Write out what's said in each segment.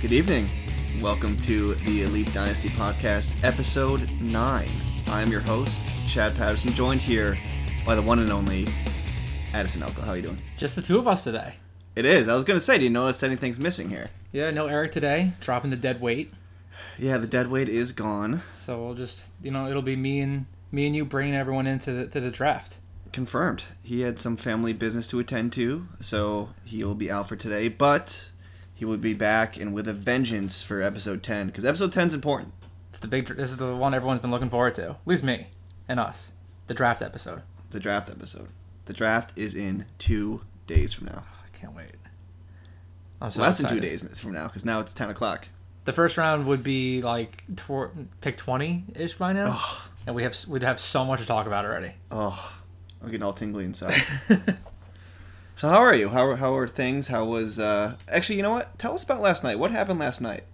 Good evening. Welcome to the Elite Dynasty Podcast, episode 9. I'm your host, Chad Patterson, joined here by the one and only Addison Elko. How are you doing? Just the two of us today. It is. I was going to say, do you notice anything's missing here? Yeah, no Eric today, dropping the dead weight. Yeah, the dead weight is gone. So we'll just, you know, it'll be me and me and you bringing everyone into the to the draft. Confirmed. He had some family business to attend to, so he'll be out for today, but he will be back and with a vengeance for episode 10 because episode 10 is important. It's the big. This is the one everyone's been looking forward to. At least me and us. The draft episode. The draft episode. The draft is in two days from now. Oh, I can't wait. So Less than two days from now because now it's 10 o'clock. The first round would be like tw- pick twenty ish by now, Oh, and we have we'd have so much to talk about already. oh, I'm getting all tingly inside. so how are you? How, how are things? How was... uh Actually, you know what? Tell us about last night. What happened last night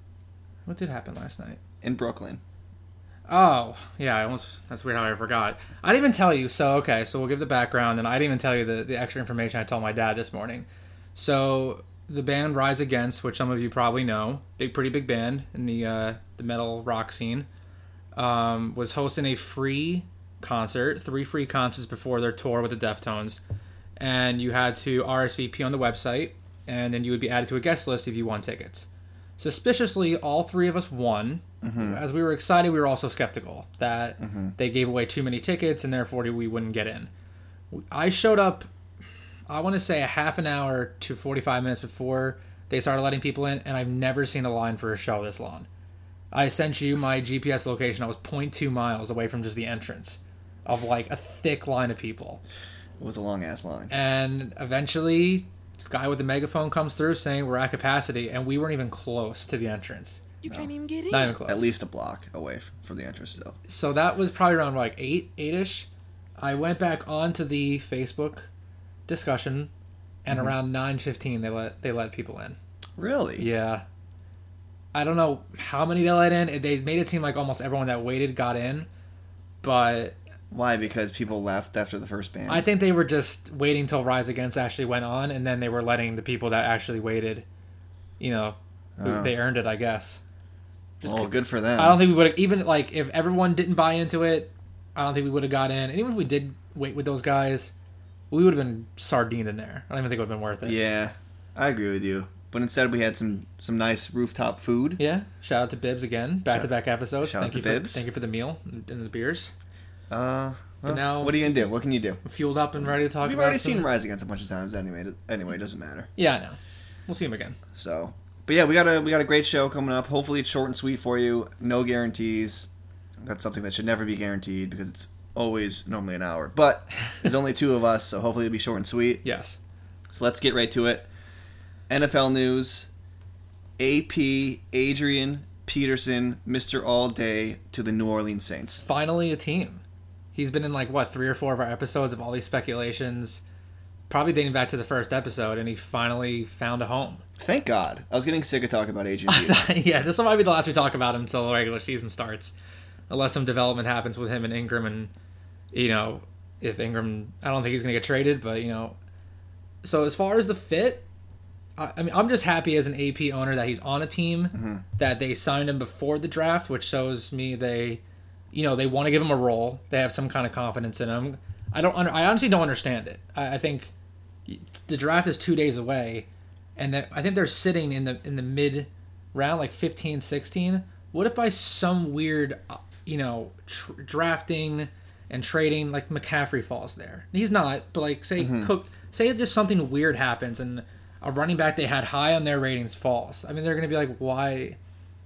what did happen last night? in Brooklyn? Oh, yeah, I almost that's weird how I forgot. I didn't even tell you. So okay, so we'll give the background, and I didn't even tell you the, the extra information I told my dad this morning. So the band Rise Against, which some of you probably know, big, pretty big band in the uh, the metal rock scene, um, was hosting a free concert, three free concerts before their tour with the Deftones, and you had to RSVP on the website, and then you would be added to a guest list if you won tickets. Suspiciously, all three of us won. Mm-hmm. As we were excited, we were also skeptical that mm-hmm. they gave away too many tickets and therefore we wouldn't get in. I showed up, I want to say a half an hour to 45 minutes before they started letting people in, and I've never seen a line for a show this long. I sent you my GPS location. I was 0.2 miles away from just the entrance of like a thick line of people. It was a long ass line. And eventually, this guy with the megaphone comes through saying we're at capacity, and we weren't even close to the entrance. You can't even get in. Not even close. At least a block away from the entrance still. so that was probably around like eight, eight-ish. I went back onto the Facebook discussion, and mm-hmm. around nine fifteen, they let they let people in. Really? Yeah, I don't know how many they let in. They made it seem like almost everyone that waited got in, but Why? Because people left after the first band? I think they were just waiting till Rise Against actually went on, and then they were letting the people that actually waited, you know, Oh. they earned it, I guess. Just well, good for them. I don't think we would have even like if everyone didn't buy into it. I don't think we would have got in. And even if we did wait with those guys, we would have been sardined in there. I don't even think it would have been worth it. Yeah, I agree with you. But instead, we had some some nice rooftop food. Yeah. Shout out to Bibbs again. Back to back episodes. thank you Bibbs. for thank you for the meal and the beers. Uh, well, now- what are you gonna do? What can you do? Fueled up and ready to talk We've already seen Rise Against a bunch of times anyway. Anyway, it doesn't matter. Yeah, I know. We'll see him again. So, but yeah, we got a we got a great show coming up. Hopefully, it's short and sweet for you. No guarantees. That's something that should never be guaranteed because it's always normally an hour. But there's only two of us, so hopefully it'll be short and sweet. Yes. So let's get right to it. NFL news. AP Adrian Peterson, Mr. All Day to the New Orleans Saints. Finally a team. He's been in like what, three or four of our episodes of all these speculations. Probably dating back to the first episode, and he finally found a home. Thank God. I was getting sick of talking about Adrian yeah, this will might be the last we talk about him until the regular season starts, unless some development happens with him and Ingram, and you know, if Ingram, I don't think he's gonna get traded, but you know, so as far as the fit, I, I mean, I'm just happy as an AP owner that he's on a team mm-hmm. that they signed him before the draft, which shows me they, you know, they want to give him a role. They have some kind of confidence in him. I don't, under, I honestly don't understand it. I, I think the draft is two days away and that I think they're sitting in the in the mid round, like 15, 16. What if by some weird, uh, you know, tr- drafting and trading, like McCaffrey falls there? He's not, but like say Cook, say just something weird happens and a running back they had high on their ratings falls. I mean, they're gonna be like, why,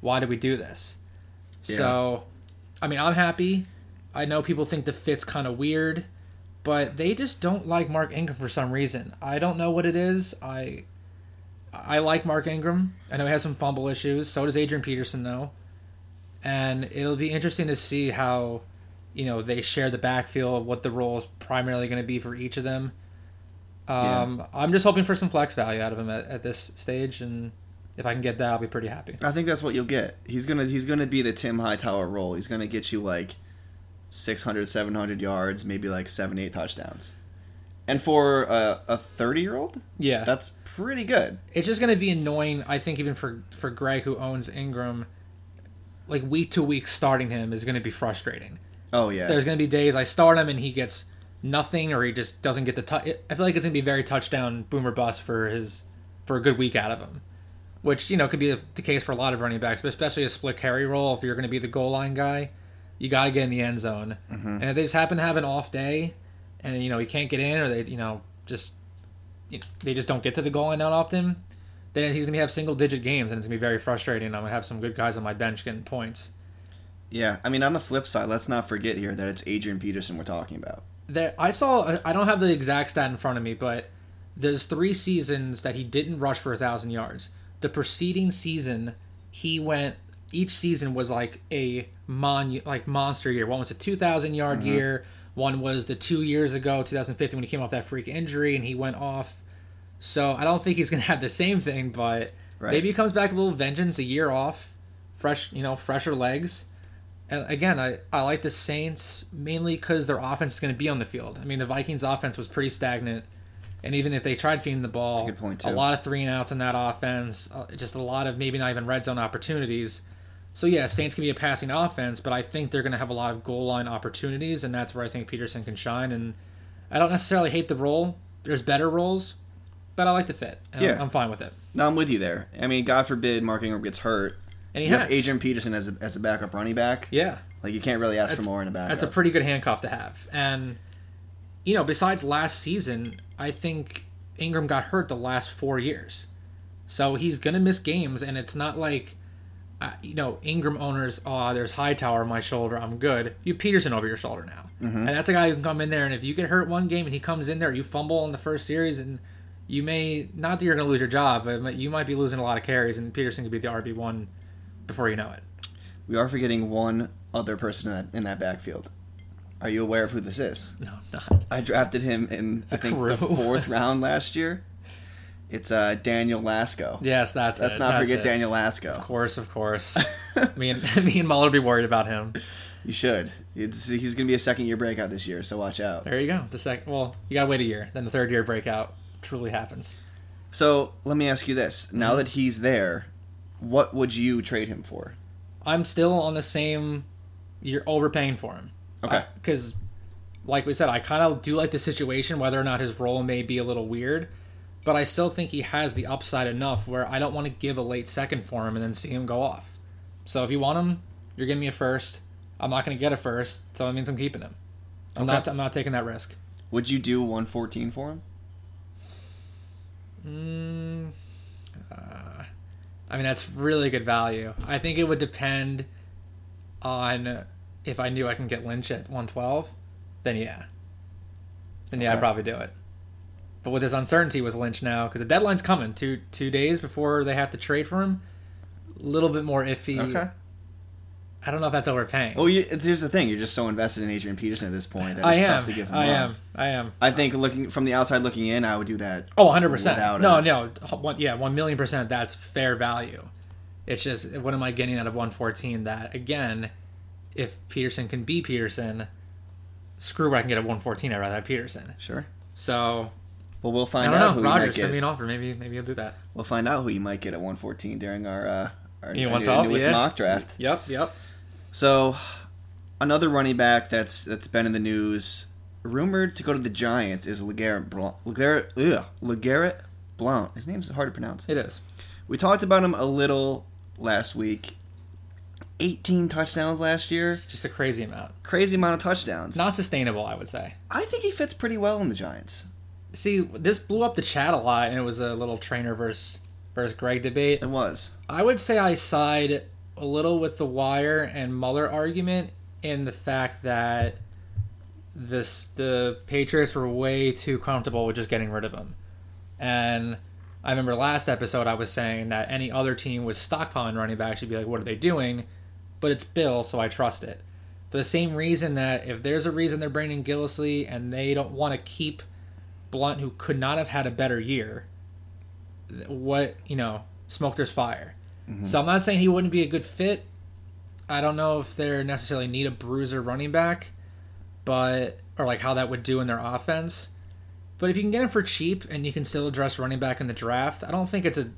why did we do this? So, I mean, I'm happy. I know people think the fit's kind of weird, but they just don't like Mark Ingram for some reason. I don't know what it is. I I like Mark Ingram. I know he has some fumble issues. So does Adrian Peterson, though. And it'll be interesting to see how, you know, they share the backfield, what the role is primarily going to be for each of them. Um, I'm just hoping for some flex value out of him at, at this stage, and if I can get that, I'll be pretty happy. I think that's what you'll get. He's gonna he's gonna be the Tim Hightower role. He's gonna get you like 600, 700 yards, maybe like seven, eight touchdowns. And for a, a 30 year old, Yeah, that's pretty good. it's just going to be annoying. I think even for for Greg who owns Ingram, like week to week starting him is going to be frustrating. Oh, yeah. There's going to be days I start him and he gets nothing, or he just doesn't get the touch. I feel like it's going to be very touchdown boomer bust for his for a good week out of him, which you know could be the case for a lot of running backs, but especially a split carry role. If you're going to be the goal line guy, you got to get in the end zone, mm-hmm. and if they just happen to have an off day, and you know he can't get in, or they you know just you know, they just don't get to the goal line that often. Then he's gonna have single digit games, and it's gonna be very frustrating. I'm gonna have some good guys on my bench getting points. yeah. I mean, on the flip side, let's not forget here that it's Adrian Peterson we're talking about. that I saw. I don't have the exact stat in front of me, but there's three seasons that he didn't rush for a thousand yards. The preceding season, he went. Each season was like a mon like monster year. One was a two thousand yard mm-hmm. year. One was the two years ago, 2015, when he came off that freak injury and he went off. So I don't think he's gonna have the same thing, but Right. maybe he comes back a little vengeance, a year off, fresh, you know, fresher legs. And again, I, I like the Saints mainly because their offense is going to be on the field. I mean, the Vikings' offense was pretty stagnant, and even if they tried feeding the ball, good point, a lot of three and outs in that offense, uh, just a lot of maybe not even red zone opportunities. So yeah, Saints can be a passing offense, but I think they're going to have a lot of goal line opportunities, and that's where I think Peterson can shine. And I don't necessarily hate the role. There's better roles, but I like the fit, and Yeah. I'm, fine with it. No, I'm with you there. I mean, God forbid Mark Ingram gets hurt. And he you has have Adrian Peterson as a, as a backup running back. yeah. Like, you can't really ask for more in a backup. That's a pretty good handcuff to have. And, you know, besides last season, I think Ingram got hurt the last four years. So he's going to miss games, and it's not like, uh, you know, Ingram owners, oh, there's Hightower on my shoulder, I'm good. You have Peterson over your shoulder now. And that's a guy who can come in there, and if you get hurt one game and he comes in there, you fumble in the first series, and you may, not that you're going to lose your job, but you might be losing a lot of carries, and Peterson could be the RB1 before you know it. we are forgetting one other person in that, in that backfield. Are you aware of who this is? No, not. I drafted him in, I think, the fourth round last year. It's uh, Daniel Lasco. Yes, that's Let's it. not That's forget it. Daniel Lasco. Of course, of course. me and me and Muller be worried about him. You should. It's, he's going to be a second year breakout this year, so watch out. There you go. The second, well, you gotta wait a year. Then the third year breakout truly happens. So let me ask you this: Mm-hmm. Now that he's there, what would you trade him for? I'm still on the same. You're overpaying for him. Okay. Because, like we said, I kind of do like the situation, whether or not his role may be a little weird. But I still think he has the upside enough where I don't want to give a late second for him and then see him go off. So if you want him, you're giving me a first. I'm not going to get a first, so that means I'm keeping him. I'm Okay. not. I'm not taking that risk. Would you do 114 for him? Mm, uh, I mean, that's really good value. I think it would depend on if I knew I can get Lynch at 112, then yeah. Then yeah, I'd probably do it. But with this uncertainty with Lynch now, because the deadline's coming two two days before they have to trade for him, a little bit more iffy. Okay. I don't know if that's overpaying. Well, you, it's, here's the thing: you're just so invested in Adrian Peterson at this point that I it's am. tough to give him I up. am. I am. I think looking from the outside looking in, I would do that. Oh, 100 percent. No, a- no, one, yeah, one million percent. That's fair value. It's just what am I getting out of 114? That again, if Peterson can be Peterson, screw what I can get at 114. I'd rather have Peterson. Sure. So Well, we'll I find don't out know. who Rogers send me an offer. Maybe maybe I'll do that. We'll find out who you might get at 114 during our uh, our, You our want new- newest Yeah. mock draft. Yep. Yep. So, another running back that's that's been in the news, rumored to go to the Giants, is Legarrette Blount. Legarrette, ugh, Legarrette Blount. His name's hard to pronounce. It is. We talked about him a little last week. 18 touchdowns last year. It's just a crazy amount. Crazy amount of touchdowns. Not sustainable, I would say. I think he fits pretty well in the Giants. See, this blew up the chat a lot, and it was a little trainer versus versus Greg debate. It was. I would say I side a little with the Wire and Muller argument in the fact that this the Patriots were way too comfortable with just getting rid of him. And I remember last episode I was saying that any other team with stockpiling running backs should be like, what are they doing? But it's Bill, so I trust it. For the same reason that if there's a reason they're bringing Gillislee and they don't want to keep Blount, who could not have had a better year, what you know, smoke there's fire. Mm-hmm. So I'm not saying he wouldn't be a good fit. I don't know if they necessarily need a bruiser running back, but or like how that would do in their offense. But if you can get him for cheap and you can still address running back in the draft, I don't think it's a,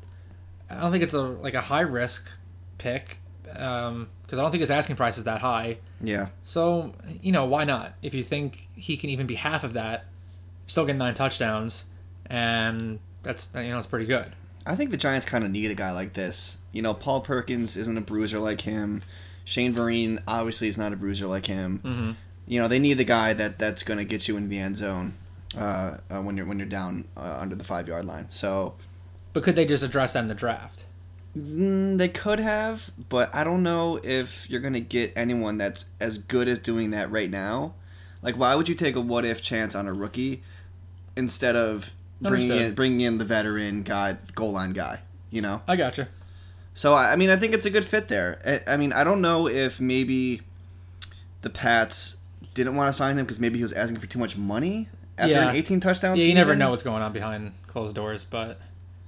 I don't think it's a like a high risk pick, because I don't think his asking price is that high. Yeah. So you know why not? If you think he can even be half of that, still get nine touchdowns, and that's you know it's pretty good. I think the Giants kind of need a guy like this. You know, Paul Perkins isn't a bruiser like him. Shane Vereen obviously is not a bruiser like him. Mm-hmm. You know, they need the guy that that's going to get you into the end zone uh, uh, when you're when you're down uh, under the five yard line. So But could they just address that in the draft? Mm, they could have, but I don't know if you're going to get anyone that's as good as doing that right now. Like, why would you take a what if chance on a rookie instead of bringing in bringing in the veteran guy, goal line guy? You know. I gotcha. So I I mean, I think it's a good fit there. I, I mean, I don't know if maybe the Pats didn't want to sign him because maybe he was asking for too much money after Yeah. an 18 touchdown Yeah, season. you never know what's going on behind closed doors, but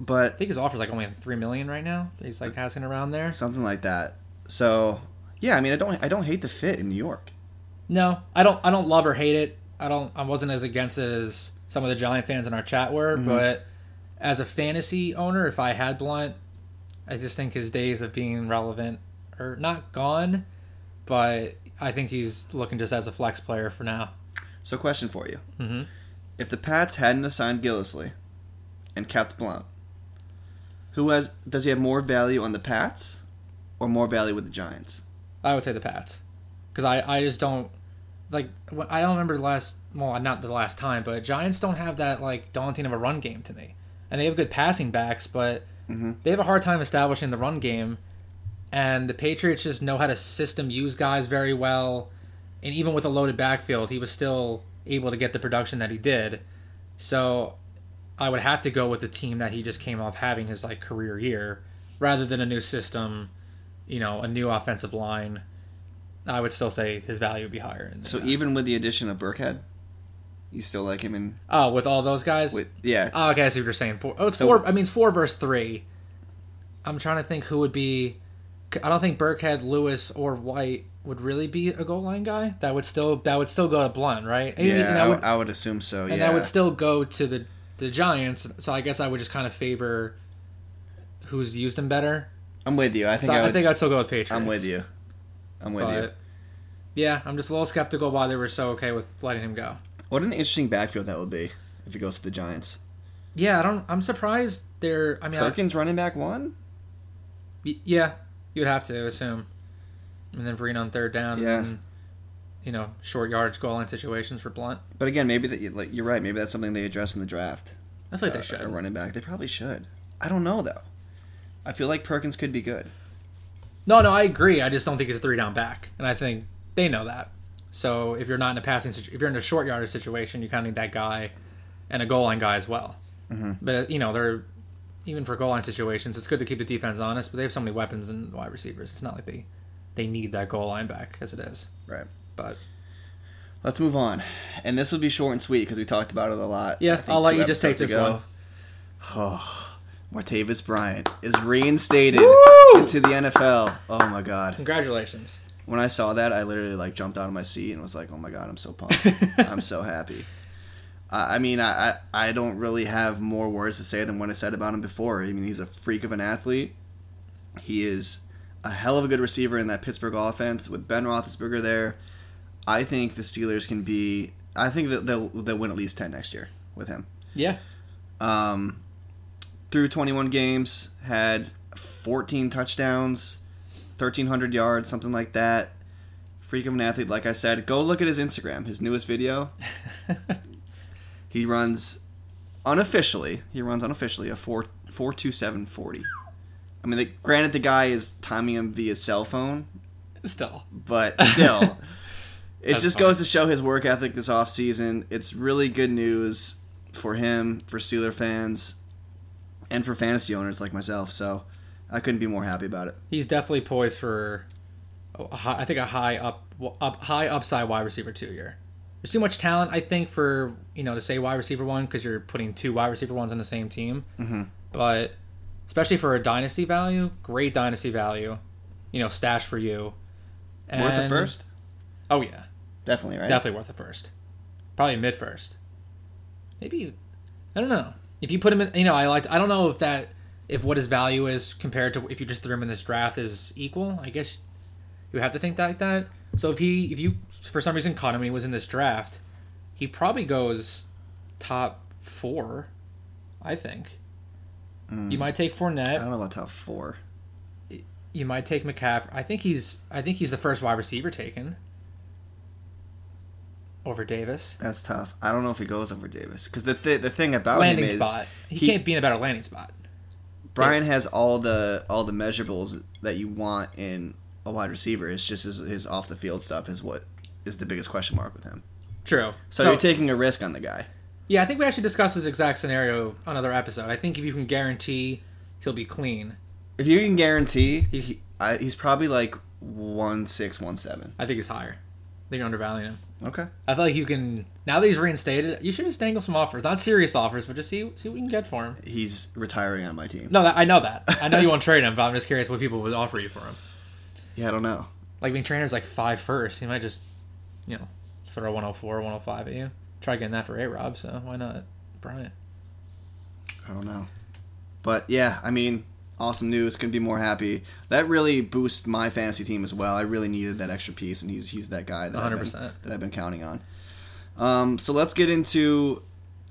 I think his offer's like only three million right now. He's like asking around there. something like that. So yeah, I mean, I don't I don't hate the fit in New York. No, I don't. I don't love or hate it. I don't. I wasn't as against it as some of the Giant fans in our chat were. Mhm. But as a fantasy owner, if I had Blount, I just think his days of being relevant are not gone. But I think he's looking just as a flex player for now. So question for you: hmm If the Pats hadn't assigned Gillislee and kept Blount, who has does he have more value on the Pats or more value with the Giants? I would say the Pats, because I I just don't like. I don't remember the last. Well, not the last time, but Giants don't have that like daunting of a run game to me, and they have good passing backs, but Mhm. they have a hard time establishing the run game. And the Patriots just know how to system use guys very well, and even with a loaded backfield, he was still able to get the production that he did. So, I would have to go with the team that he just came off having his like career year, rather than a new system, you know, a new offensive line. I would still say his value would be higher. in So that. even with the addition of Burkhead, you still like him in oh, with all those guys, with yeah. Oh, okay, I see what you're saying. Four. Oh, it's So- four. I mean, it's four versus three. I'm trying to think who would be. I don't think Burkhead, Lewis, or White would really be a goal line guy. That would still that would still go to Blount, right? And Yeah, I would, would, I would assume so. and yeah, that would still go to the the Giants. So I guess I would just kind of favor who's used him better. I'm with you. I think So I, I, think I'd still go with Patriots. I'm with you. I'm with you. Yeah, I'm just a little skeptical why they were so okay with letting him go. What an interesting backfield that would be if he goes to the Giants. Yeah, I don't. I'm surprised they're. I mean, I, Perkins running back one. Y- Yeah, you would have to assume. And then Vereen on third down. Yeah. And, you know, short yards goal line situations for Blount. But again, maybe that like you're right. Maybe that's something they address in the draft. I feel like Uh, they should. A running back. They probably should. I don't know though. I feel like Perkins could be good. No, no, I agree. I just don't think he's a three down back, and I think they know that. So if you're not in a passing, situ- if you're in a short yardage situation, you kind of need that guy, and a goal line guy as well. Mhm. But you know, they're even for goal line situations, it's good to keep the defense honest. But they have so many weapons and wide receivers. It's not like they they need that goal line back as it is. Right. But Let's move on. And this will be short and sweet because we talked about it a lot. Yeah, I'll let you just take this ago. one. Oh, Martavis Bryant is reinstated Woo! into the NFL. Oh my god. Congratulations. When I saw that, I literally like jumped out of my seat and was like, "Oh my god, I'm so pumped! I'm so happy." I I mean, I, I I don't really have more words to say than what I said about him before. I mean, he's a freak of an athlete. He is a hell of a good receiver in that Pittsburgh offense with Ben Roethlisberger there. I think the Steelers can be. I think that they'll they'll win at least ten next year with him. Yeah. Um, through 21 games, had 14 touchdowns, 1,300 yards, something like that. Freak of an athlete, like I said. Go look at his Instagram, his newest video. He runs unofficially. He runs unofficially a four four two seven forty. I mean, the, granted, the guy is timing him via cell phone, Still. but still, it That's just funny. goes to show his work ethic this offseason. It's really good news for him, for Steeler fans, and for fantasy owners like myself. So I couldn't be more happy about it. He's definitely poised for, a high, I think, a high up, up, high upside wide receiver two year. There's too much talent, I think, for you know to say wide receiver one because you're putting two wide receiver ones on the same team. Mm-hmm. But especially for a dynasty value, great dynasty value. You know, stash for you. Worth the first? Oh yeah, Definitely, right? definitely worth a first. Probably mid first. Maybe I don't know if you put him in. You know, I like. I don't know if that if what his value is compared to if you just threw him in this draft is equal. I guess you have to think like that. So if he if you for some reason caught him when he was in this draft, he probably goes top four. I think. Mm. You might take Fournette. I don't know about top four. You might take McCaffrey. I think he's. I think he's the first wide receiver taken over Davis. That's tough. I don't know if he goes over Davis because the th- the thing about landing him is spot. He, he- can't be in a better landing spot. Brian has all the all the measurables that you want in a wide receiver. It's just his, his off the field stuff is what is the biggest question mark with him. True. So, you're taking a risk on the guy. yeah, I think we actually discussed this exact scenario on another episode. I think if you can guarantee he'll be clean, If you can guarantee, He's- he's I, he's probably like one six one seven. I think he's higher. I think you're undervaluing him. Okay. I feel like you can now that he's reinstated. You should just dangle some offers, not serious offers, but just see see what you can get for him. He's retiring on my team. No, that, I know that. I know you won't trade him, but I'm just curious what people would offer you for him. Yeah, I don't know. Like being trainer's like five first, he might just, you know, throw 104, 105 at you. Try getting that for A Rob, so why not Bryant? I don't know. But yeah, I mean, awesome news. Couldn't be more happy. That really boosts my fantasy team as well. I really needed that extra piece, and he's he's that guy that I've been, that I've been counting on. Um, so let's get into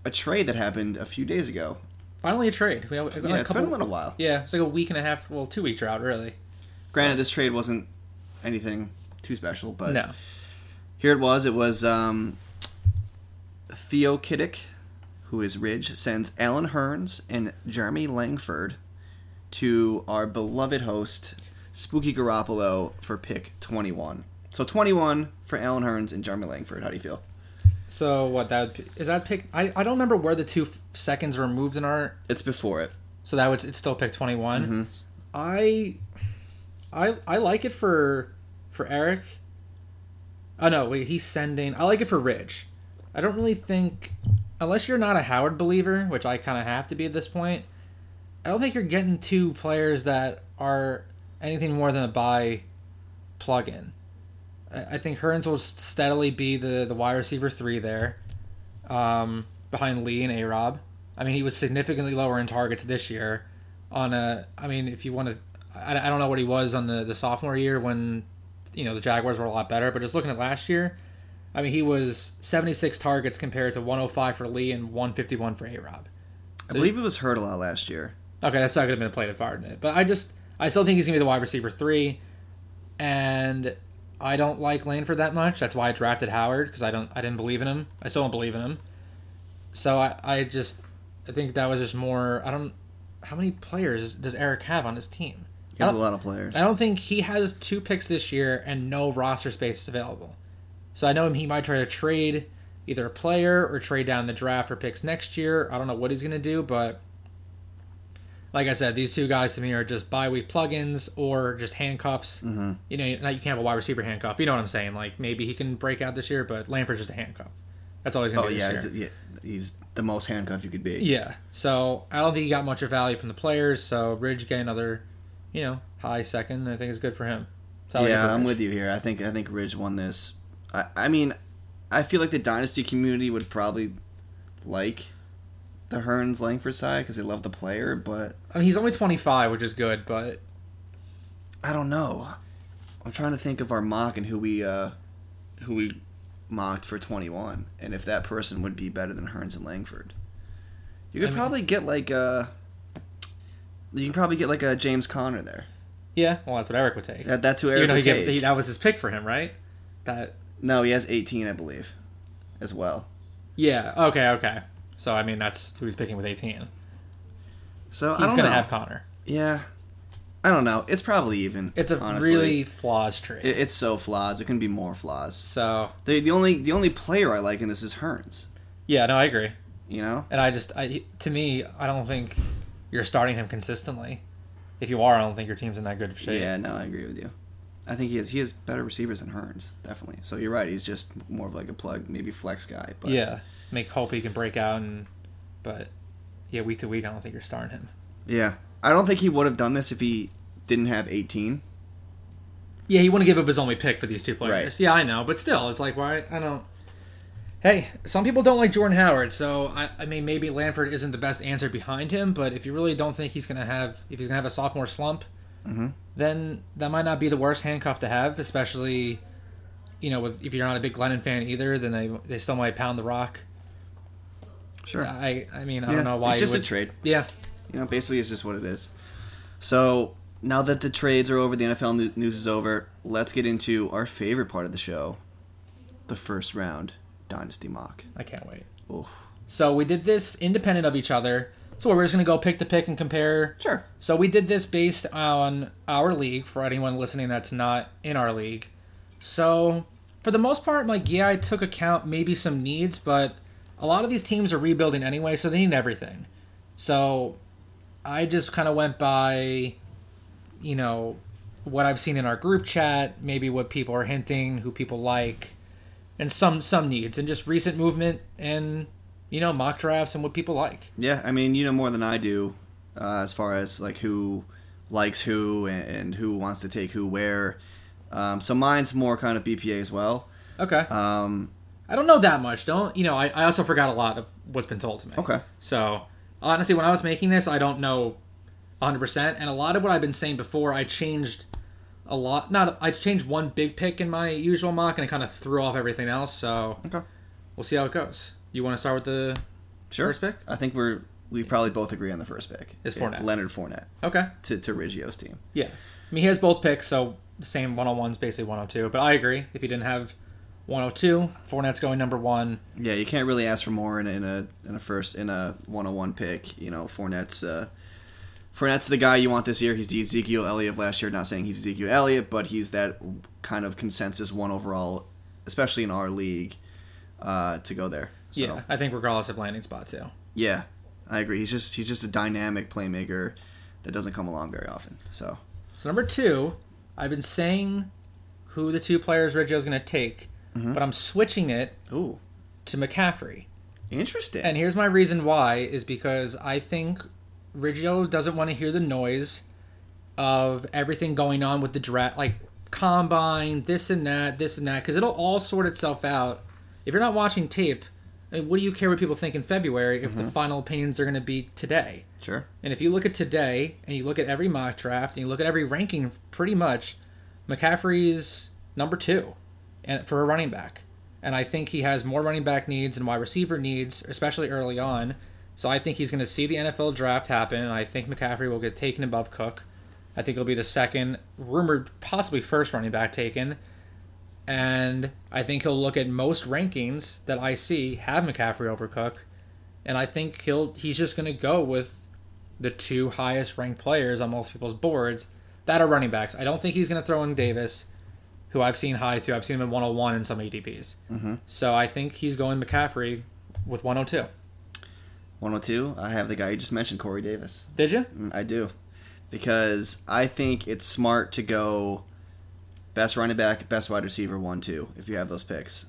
a trade that happened a few days ago. Finally, a trade. We have we Yeah, a it's couple. been a little while. Yeah, it's like a week and a half. Well, two week drought, really. Granted, this trade wasn't anything too special, but no, here it was. It was um, Theo Kiddick, who is Ridge, sends Allen Hurns and Jeremy Langford to our beloved host, Spooky Garoppolo, for pick 21. So 21 for Allen Hurns and Jeremy Langford. How do you feel? So what that would- is that pick? I, I don't remember where the two f- seconds were moved in our. It's before it. So that was it's still pick twenty Mm-hmm. I, I I like it for for Eric. Oh no, wait, he's sending. I like it for Ridge. I don't really think, unless you're not a Howard believer, which I kind of have to be at this point. I don't think you're getting two players that are anything more than a buy plug-in. I I think Hurns will steadily be the, the wide receiver three there, um, behind Lee and A Rob. I mean, he was significantly lower in targets this year. On a, I mean, if you want to, I, I don't know what he was on the, the sophomore year when, you know, the Jaguars were a lot better. But just looking at last year, I mean, he was 76 targets compared to 105 for Lee and 151 for A Rob. I believe it was hurt a lot last year. Okay, that's not going to be of fire in it. But I just, I still think he's going to be the wide receiver three, and I don't like Langford that much. That's why I drafted Howard because I don't, I didn't believe in him. I still don't believe in him. So I, I just, I think that was just more. I don't. How many players does Eric have on his team? He has a lot of players. I don't think he has two picks this year and no roster space available. So I know him. he might try to trade either a player or trade down the draft for picks next year. I don't know what he's going to do, but like I said, these two guys to me are just bye week plugins or just handcuffs. Mm-hmm. You know, you can't have a wide receiver handcuff. You know what I'm saying? Like maybe he can break out this year, but Langford's just a handcuff. That's all he's going Oh to do yeah, this he's, year. yeah, he's the most handcuff you could be. Yeah. So I don't think he got much of value from the players. So Ridge getting another, you know, high second, I think is good for him. Yeah, I'm with you here. I think I think Ridge won this. I, I mean, I feel like the dynasty community would probably like the Hurns Langford side because they love the player, but I mean, he's only 25, which is good, but I don't know. I'm trying to think of our mock and who we uh, who we mocked for 21, and if that person would be better than Hurns and Langford. You could I mean- probably get like a. You can probably get like a James Conner there. yeah, well, that's what Eric would take. That, that's who Eric though he would gave, take. he, that was his pick for him, right? That No, he has 18, I believe, as well. yeah, okay, okay. So I mean, that's who he's picking with 18. So I He's don't gonna know. have Conner. Yeah, I don't know. It's probably even. It's a honestly. really flaws trade. It, it's so flaws. It can be more flaws. so The the only the only player I like in this is Hurns. yeah, no, I agree. You know. And I just, I to me, I don't think you're starting him consistently. If you are, I don't think your team's in that good of shape. Yeah, no, I agree with you. I think he has he has better receivers than Hurns, definitely. So you're right. He's just more of like a plug, maybe flex guy. But yeah. Make hope he can break out, and but yeah, week to week, I don't think you're starting him. yeah, I don't think he would have done this if he didn't have 18. Yeah, he wouldn't give up his only pick for these two players. Right. Yeah, I know, but still, it's like why I don't. Hey, some people don't like Jordan Howard, so I, I mean maybe Langford isn't the best answer behind him, but if you really don't think he's gonna have if he's gonna have a sophomore slump, Mm-hmm. then that might not be the worst handcuff to have, especially you know with, if you're not a big Glennon fan either, then they they still might pound the rock. Sure. I I mean I Yeah, don't know why It's you just would, a trade. yeah You know, basically, it's just what it is. So now that the trades are over, the NFL news is over. Let's get into our favorite part of the show, the first round dynasty mock. I can't wait. Oof. So we did this independent of each other. So we're just gonna go pick the pick and compare Sure. So we did this based on our league for anyone listening that's not in our league. So for the most part, like yeah, I took account maybe some needs, but a lot of these teams are rebuilding anyway, so they need everything. So I just kind of went by, you know, what I've seen in our group chat, maybe what people are hinting, who people like, and some some needs, and just recent movement and you know mock drafts and what people like. Yeah, I mean, you know more than I do, uh, as far as like who likes who and, and who wants to take who where. Um, so mine's more kind of BPA as well. Okay. Um, I don't know that much. Don't you know? I, I also forgot a lot of what's been told to me. okay. So honestly, when I was making this, I don't know 100, percent and a lot of what I've been saying before, I changed a lot. Not I changed one big pick in my usual mock, and it kind of threw off everything else. So Okay. we'll see how it goes. You want to start with the Sure. first pick? I think we're we probably both agree on the first pick. Is Yeah, Fournette. Leonard Fournette Okay. to to Riggio's team. Yeah. I mean, he has both picks, so the same 101's basically 102. But I agree. If he didn't have 102, Fournette's going number one. Yeah, you can't really ask for more in a in a, in a first in a one on one pick. You know, Fournette's uh, Fournette's the guy you want this year. He's the Ezekiel Elliott of last year. Not saying he's Ezekiel Elliott, but he's that kind of consensus one overall, especially in our league, uh, to go there. So, Yeah. I think regardless of landing spot too. yeah, I agree. He's just he's just a dynamic playmaker that doesn't come along very often. So So number two, I've been saying who the two players Riggio's going to take, Mm-hmm. but I'm switching it ooh, to McCaffrey. interesting. And here's my reason why is because I think Riggio doesn't want to hear the noise of everything going on with the draft, like combine, this and that, this and that, because it'll all sort itself out. If you're not watching tape, I mean, what do you care what people think in February if the mm-hmm. final opinions are going to be today? sure. And if you look at today and you look at every mock draft and you look at every ranking, pretty much, McCaffrey's number two, and for a running back. And I think he has more running back needs and wide receiver needs, especially early on. So I think he's going to see the NFL draft happen, and I think McCaffrey will get taken above Cook. I think he'll be the second, rumored possibly first running back taken. And I think he'll look at most rankings that I see have McCaffrey over Cook. And I think he'll he's just going to go with the two highest ranked players on most people's boards that are running backs. I don't think he's going to throw in Davis, who I've seen high too. I've seen him in 101 in some ADPs. Mm-hmm. So I think he's going McCaffrey with 102. 102. I have the guy you just mentioned, Corey Davis. Did you? Mm, I do. Because I think it's smart to go best running back, best wide receiver, 1 2, if you have those picks.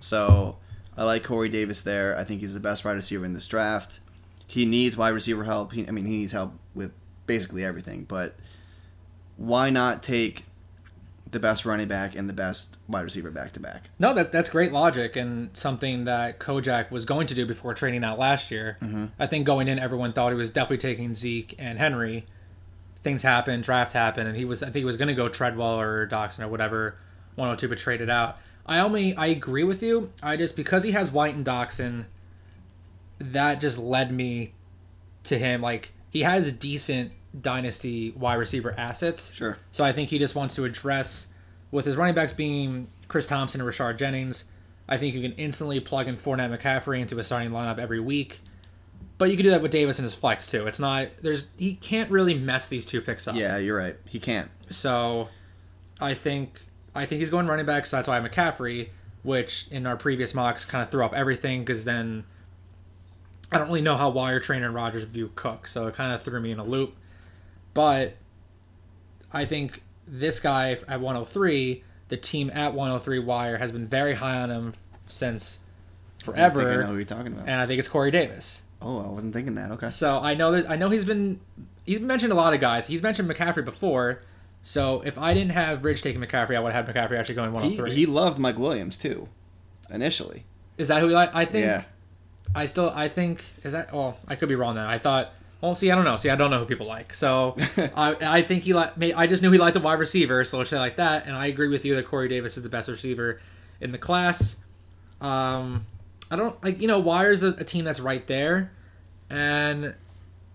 So I like Corey Davis there. I think he's the best wide receiver in this draft. He needs wide receiver help. He, I mean, he needs help with basically everything. But why not take the best running back and the best wide receiver back to back? No, that that's great logic and something that Kojak was going to do before trading out last year. Mm-hmm. I think going in, everyone thought he was definitely taking Zeke and Henry. Things happened, draft happened, and he was I think he was going to go Treadwell or Doctson or whatever 102, but traded out. I only I agree with you. I just because he has White and Doctson, that just led me to him. Like he has decent dynasty wide receiver assets. Sure. So I think he just wants to address with his running backs being Chris Thompson and Rashad Jennings. I think you can instantly plug in Fournette McCaffrey into a starting lineup every week. But you can do that with Davis and his flex too. It's not there's he can't really mess these two picks up. Yeah, you're right. He can't. So I think I think he's going running back. So that's why McCaffrey, which in our previous mocks kind of threw up everything because then I don't really know how Wire Trainer and Rogers view Cook, so it kind of threw me in a loop. But I think this guy at 103, the team at 103 Wire has been very high on him since forever. I think I know who you're talking about. and I think it's Corey Davis. Oh, I wasn't thinking that. Okay. So I know that I know he's been he's mentioned a lot of guys. He's mentioned McCaffrey before. So if I didn't have Ridge taking McCaffrey, I would have McCaffrey actually going He, 103. he loved Mike Williams too, initially. Is that who he liked? I think. Yeah. I still. I think. Is that? Well, I could be wrong. Then I thought. Well, see, I don't know. See, I don't know who people like. So I, I think he like. I just knew he liked the wide receiver, so let's say like that. And I agree with you that Corey Davis is the best receiver in the class. Um, I don't like you know Wire's a, a team that's right there, and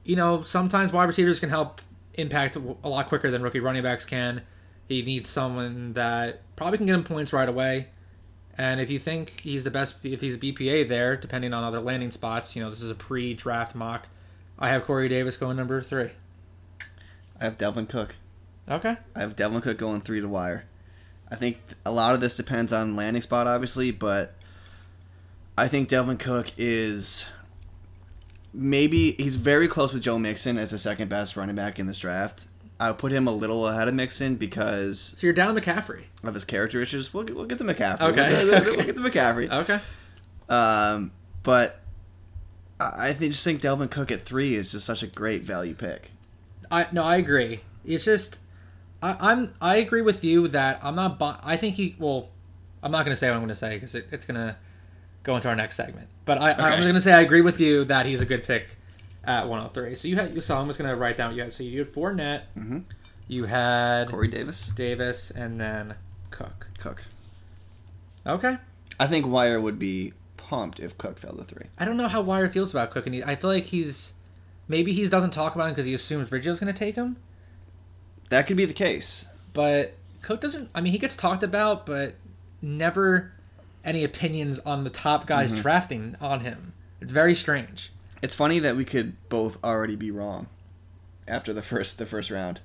you know sometimes wide receivers can help impact a lot quicker than rookie running backs can. He needs someone that probably can get him points right away. And if you think he's the best, if he's a BPA there, depending on other landing spots, you know, this is a pre draft mock. I have Corey Davis going number three. I have Dalvin Cook. Okay. I have Dalvin Cook going three to wire. I think a lot of this depends on landing spot, obviously, but I think Dalvin Cook is maybe he's very close with Joe Mixon as the second best running back in this draft. I would put him a little ahead of Mixon because So you're down McCaffrey. of his character issues. We'll, we'll get to McCaffrey. Okay. We'll, get- we'll get to McCaffrey. Okay. Um, but I I think just think Dalvin Cook at three is just such a great value pick. I no, I agree. It's just I, I'm I agree with you that I'm not. Bu- I think he. Well, I'm not going to say what I'm going to say because it, it's going to go into our next segment. But I, I'm going to say I agree with you that he's a good pick at 103. So you had. You so I'm just going to write down what you had. So you had Fournette. Mm-hmm. You had Corey Davis, Davis, and then Cook. Cook. Okay. I think Wire would be pumped if Cook fell to three. I don't know how Wire feels about Cook, and he, I feel like he's maybe he doesn't talk about him because he assumes Riggio's going to take him. That could be the case. but Cook doesn't. I mean, he gets talked about, but never any opinions on the top guys Mm-hmm. drafting on him. It's very strange. It's funny that we could both already be wrong after the first the first round.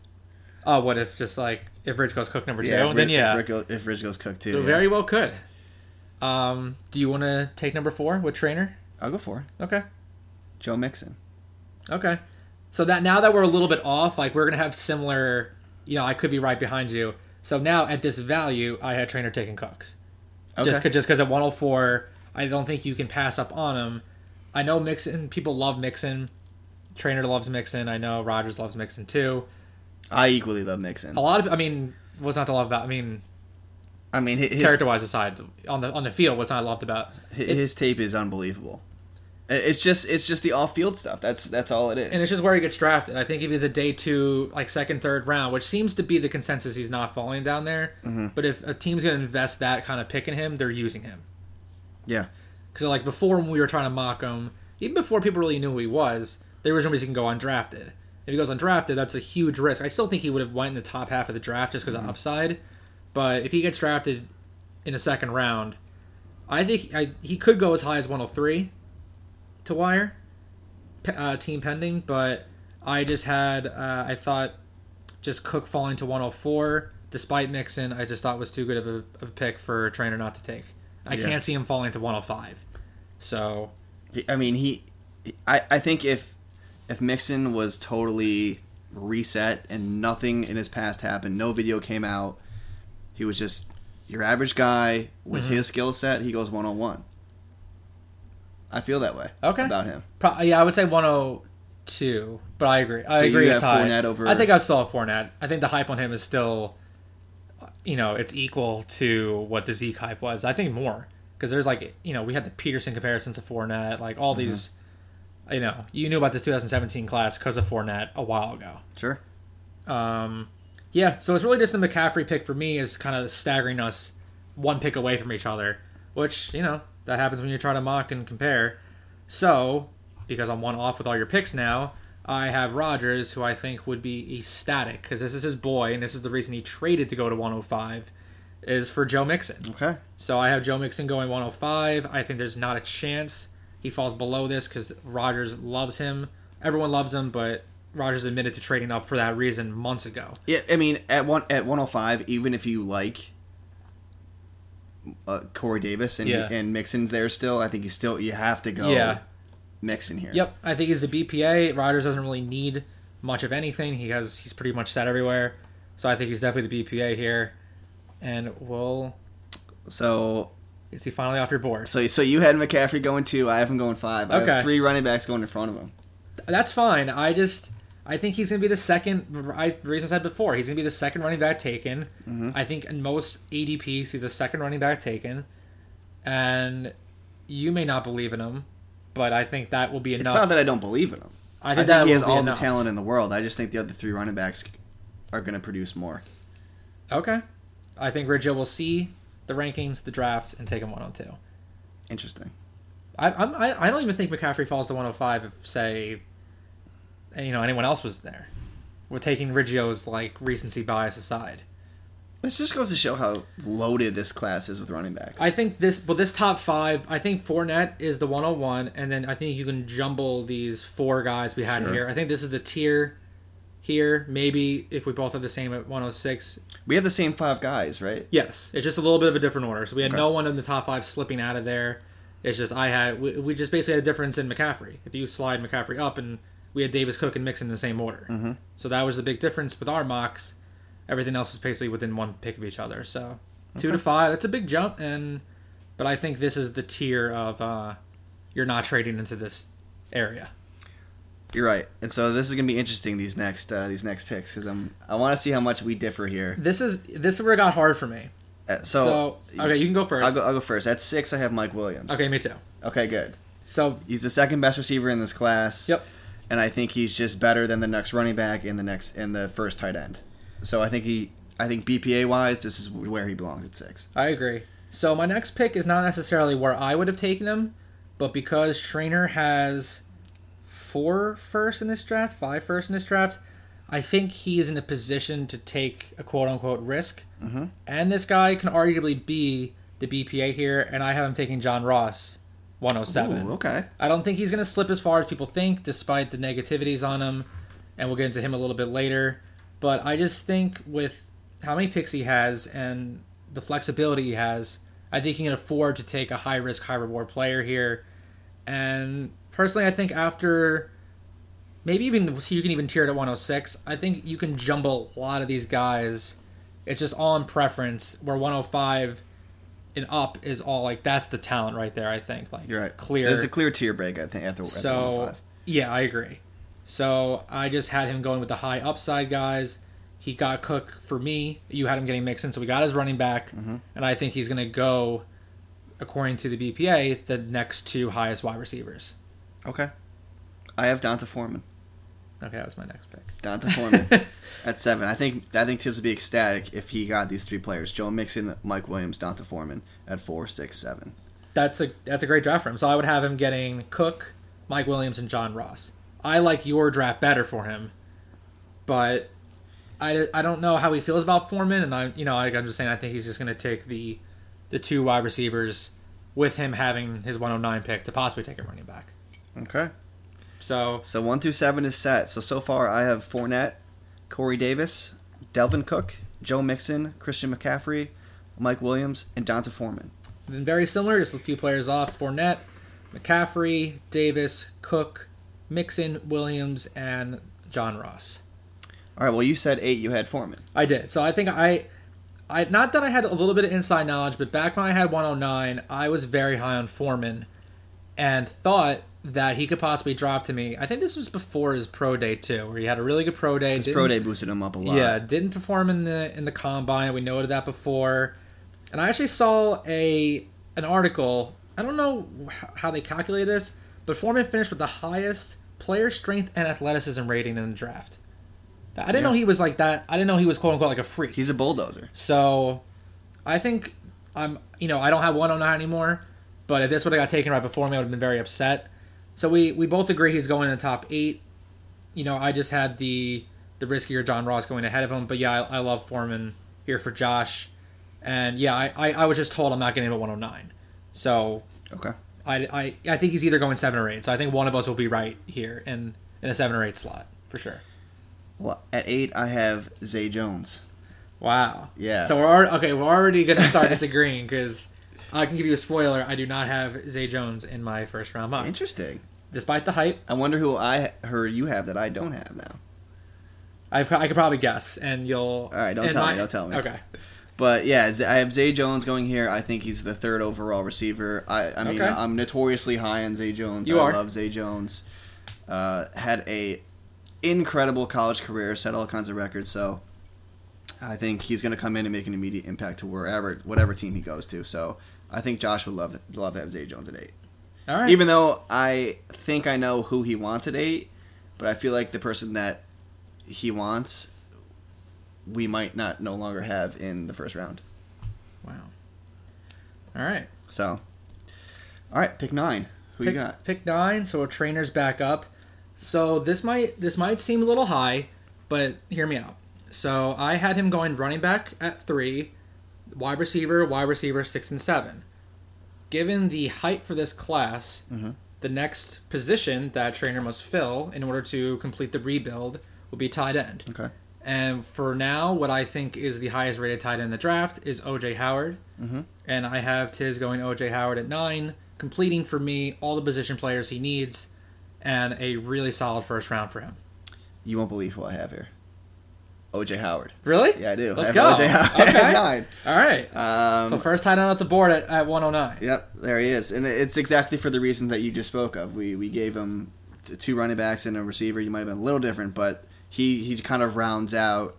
Oh, what if just like if Rich goes Cook number two? if, then yeah, if, if Rich goes Cook too, So yeah. very well could. Um, do you want to take number four with trainer? I'll go for it. Okay, Joe Mixon. okay. So that now that we're a little bit off, like we're gonna have similar. You know, I could be right behind you. So now at this value, I had trainer taking Cooks. Okay. Just just because at 104, I don't think you can pass up on him. I know Mixon. People love Mixon. Trainer loves Mixon. I know Rogers loves Mixon too. I equally love Mixon. A lot of, I mean, what's not to love about? I mean, I mean, his character wise aside, on the on the field, what's not loved about? his, his tape is unbelievable. It's just it's just the off field stuff. That's that's all it is. And it's just where he gets drafted. I think if he's a day two, like second, third round, which seems to be the consensus, he's not falling down there. Mm-hmm. But if a team's going to invest that kind of pick in him, they're using him. yeah, Because like before, when we were trying to mock him, even before people really knew who he was, there was rumors he can go undrafted. If he goes undrafted, that's a huge risk. I still think he would have went in the top half of the draft just because of upside. But if he gets drafted in a second round, I think I, he could go as high as 103 to wire, uh, team pending. But I just had uh, I thought just Cook falling to 104, despite Mixon, I just thought was too good of a, of a pick for a trainer not to take. I Yeah. can't see him falling to 105. So I mean he. I I think if if Mixon was totally reset and nothing in his past happened, no video came out, he was just your average guy with Mm-hmm. his skill set. He goes one on one. I feel that way Okay. about him. Pro- yeah, I would say 102, but I agree. I So agree it's high. Fournette over- I think I'd still have Fournette. I think the hype on him is still, you know, it's equal to what the Zeke hype was. I think more because there's like, you know, we had the Peterson comparisons to Fournette, like all these. You know, you knew about the 2017 class because of Fournette a while ago. Sure. Um, yeah, so it's really just the McCaffrey pick for me is kind of staggering us one pick away from each other, which, you know, that happens when you try to mock and compare. So, because I'm one off with all your picks now, I have Rogers, who I think would be ecstatic because this is his boy, and this is the reason he traded to go to 105, is for Joe Mixon. Okay. So I have Joe Mixon going 105. I think there's not a chance he falls below this because Rogers loves him. Everyone loves him, but Rogers admitted to trading up for that reason months ago. Yeah, I mean, at one at 105, even if you like uh, Corey Davis and Yeah. and Mixon's there still, I think you still you have to go Yeah. Mixon here. Yep, I think he's the BPA. Rogers doesn't really need much of anything. He has he's pretty much set everywhere. So I think he's definitely the BPA here. And we'll So is he finally off your board? so so you had McCaffrey going two. I have him going five. I Okay. have three running backs going in front of him. That's fine. I just I think he's gonna be the second. I reason I said before he's gonna be the second running back taken. Mm-hmm. I think in most ADPs he's the second running back taken, and you may not believe in him, but I think that will be enough. It's not that I don't believe in him. I I think think, that he has all enough. the talent in the world. I just think the other three running backs are going to produce more. Okay. I think Riggio will see the rankings, the draft, and take him 102. Interesting. I, I'm, I, I don't even think McCaffrey falls to 105 if, say, you know, anyone else was there. We're taking Riggio's, like, recency bias aside. This just goes to show how loaded this class is with running backs. I think this, but this top five, I think Fournette is the 101, and then I think you can jumble these four guys we had Sure. here. I think this is the tier here. Maybe if we both have the same at 106. we have the same five guys, right? Yes, it's just a little bit of a different order. So we had Okay. no one in the top five slipping out of there. It's just I had we, we just basically had a difference in McCaffrey. If you slide McCaffrey up, and we had Davis Cook and Mixon in the same order, Mhm. so that was the big difference with our mocks. Everything else was basically within one pick of each other. So two to five, that's a big jump, and but I think this is the tier of uh, you're not trading into this area. You're right. And so this is going to be interesting these next uh, these next picks because I'm I want to see how much we differ here. This is this is where it got hard for me. Uh, So, so, okay, you can go 1st I'll go I'll go first. At six, I have Mike Williams. Okay, me too. Okay, good. So He's the second best receiver in this class. Yep. And I think he's just better than the next running back in the next in the first tight end. So I think he I think BPA wise, this is where he belongs at six. I agree. So my next pick is not necessarily where I would have taken him, but because Trainer has four first in this draft, five first in this draft, I think he is in a position to take a quote unquote risk. Mm-hmm. And this guy can arguably be the BPA here, and I have him taking John Ross, 107. Ooh, okay. I don't think he's going to slip as far as people think, despite the negativities on him, and we'll get into him a little bit later. But I just think with how many picks he has and the flexibility he has, I think he can afford to take a high risk, high reward player here. And personally, I think after maybe even you can even tier it at 106, I think you can jumble a lot of these guys. It's just all in preference, where 105 and up is all like that's the talent right there. I think like You're right. clear. There's a clear tier break, I think, at the, at the So 105. yeah, I agree. So I just had him going with the high upside guys. He got Cook for me. You had him getting mixed Mixon, so we got his running back, Mm-hmm. and I think he's going to go, according to the BPA, the next two highest wide receivers. Okay. I have D'Onta Foreman. Okay, that was my next pick. D'Onta Foreman at seven. I think I think Tiz would be ecstatic if he got these three players: Joe Mixon, Mike Williams, D'Onta Foreman at four, six, seven. That's a that's a great draft for him. So I would have him getting Cook, Mike Williams, and John Ross. I like your draft better for him, but I, I don't know how he feels about Foreman, and I you know like I'm just saying I think he's just going to take the the two wide receivers with him having his 109 pick to possibly take a running back. Okay. So So one through seven is set. So so far I have Fournette, Corey Davis, Dalvin Cook, Joe Mixon, Christian McCaffrey, Mike Williams, and D'Onta Foreman. been very similar, just a few players off: Fournette, McCaffrey, Davis, Cook, Mixon, Williams, and John Ross. All right. Well, you said eight. You had Foreman. I did. So I think I, I not that I had a little bit of inside knowledge, but back when I had 109, I was very high on Foreman, and thought that he could possibly drop to me. I think this was before his pro day too, where he had a really good pro day. His pro day boosted him up a lot. yeah, didn't perform in the in the combine. We noted that before, and I actually saw a an article. I don't know how they calculate this, but Foreman finished with the highest player strength and athleticism rating in the draft. I didn't know he was like that. I didn't know he was quote unquote like a freak. He's a bulldozer. So, I think I'm. You know, I don't have 109 anymore. But if this would have got taken right before me, I would have been very upset. So we we both agree he's going in the top eight. You know, I just had the the riskier John Ross going ahead of him. But yeah, I, I love Foreman here for Josh. And yeah, I, I, I was just told I'm not getting him at 109. So Okay. I, I I think he's either going seven or eight. So I think one of us will be right here in in a seven or eight slot for sure. Well, at eight I have Zay Jones. Wow. Yeah. So we're already, okay. We're already going to start disagreeing because I can give you a spoiler. I do not have Zay Jones in my first round mock, Interesting. despite the hype. I wonder who I heard you have that I don't have now. I I could probably guess, and you'll. All right, don't tell me, don't tell me. Okay. But yeah, I have Zay Jones going here. I think he's the third overall receiver. I, I mean, Okay. I'm notoriously high on Zay Jones. You I are. love Zay Jones. Uh, had a incredible college career, set all kinds of records. So I think he's going to come in and make an immediate impact to wherever, whatever team he goes to. So I think Josh would love love to have Zay Jones at eight. All right. Even though I think I know who he wants at eight, but I feel like the person that he wants, we might not no longer have in the first round. wow. All right. So, all right, pick nine. Who pick, you got? Pick nine. So a trainer's back up. So this might this might seem a little high, but hear me out. So I had him going running back at three, wide receiver, wide receiver six and seven. Given the height for this class, Mhm. the next position that trainer must fill in order to complete the rebuild will be tight end. Okay. And for now, what I think is the highest rated tight end in the draft is OJ Howard. Mhm. And I have Tiz going OJ Howard at nine, completing for me all the position players he needs, and a really solid first round for him. You won't believe who I have here. OJ Howard. Really? Yeah, I do. Let's I go. OJ Howard Okay. at nine. All right. Um, so first tight end off the board at, at 109. Yep, there he is, and it's exactly for the reasons that you just spoke of. We we gave him two running backs and a receiver. You might have been a little different, but he he kind of rounds out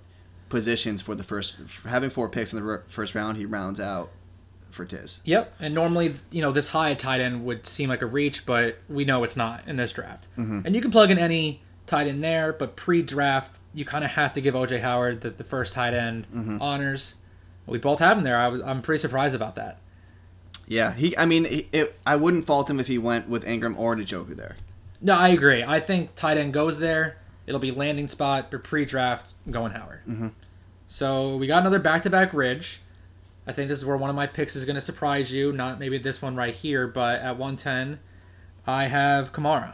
positions for the first. For having four picks in the first round, he rounds out for Tiz. Yep. And normally, you know, this high at tight end would seem like a reach, but we know it's not in this draft. Mm-hmm. And you can plug in any tight end there, but pre-draft, you kind of have to give OJ Howard the, the first tight end Mm-hmm. honors. We both have him there. I was I'm pretty surprised about that. Yeah, he. I mean, it, I wouldn't fault him if he went with Engram or Njoku there. No, I agree. I think tight end goes there. It'll be landing spot, but pre-draft going Howard. Mhm. So we got another back-to-back Ridge. I think this is where one of my picks is going to surprise you. Not maybe this one right here, but at 110, I have Kamara.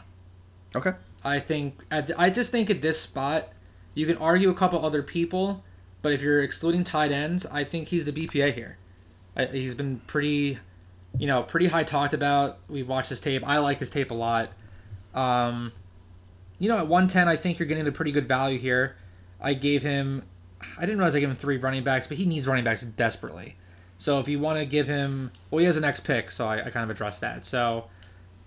Okay. I think at, I just think at this spot, you can argue a couple other people, but if you're excluding tight ends, I think he's the BPA here. I, he's been pretty, you know, pretty high talked about. We've watched his tape. I like his tape a lot. Um, you know, at 110, I think you're getting a pretty good value here. I gave him, I didn't realize I gave him three running backs, but he needs running backs desperately. So if you want to give him, well, he has an next pick, so I, I kind of addressed that. So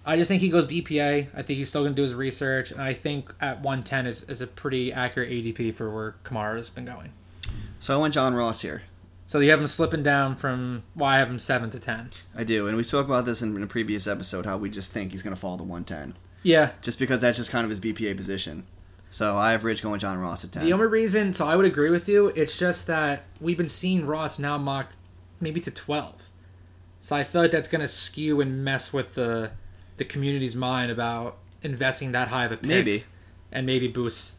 I just think he goes BPA. I think he's still going to do his research, and I think at 110 is, is a pretty accurate ADP for where Kamara's been going. So I went John Ross here. So you have him slipping down from, well, I have him 7 to 10. I do, and we spoke about this in, in a previous episode. How we just think he's going to fall to one ten, Yeah. just because that's just kind of his BPA position. So I have Rich going John Ross at ten. The only reason, so I would agree with you, it's just that we've been seeing Ross now mocked maybe to 12. So I feel like that's going to skew and mess with the the community's mind about investing that high of a pick. Maybe. And maybe boost,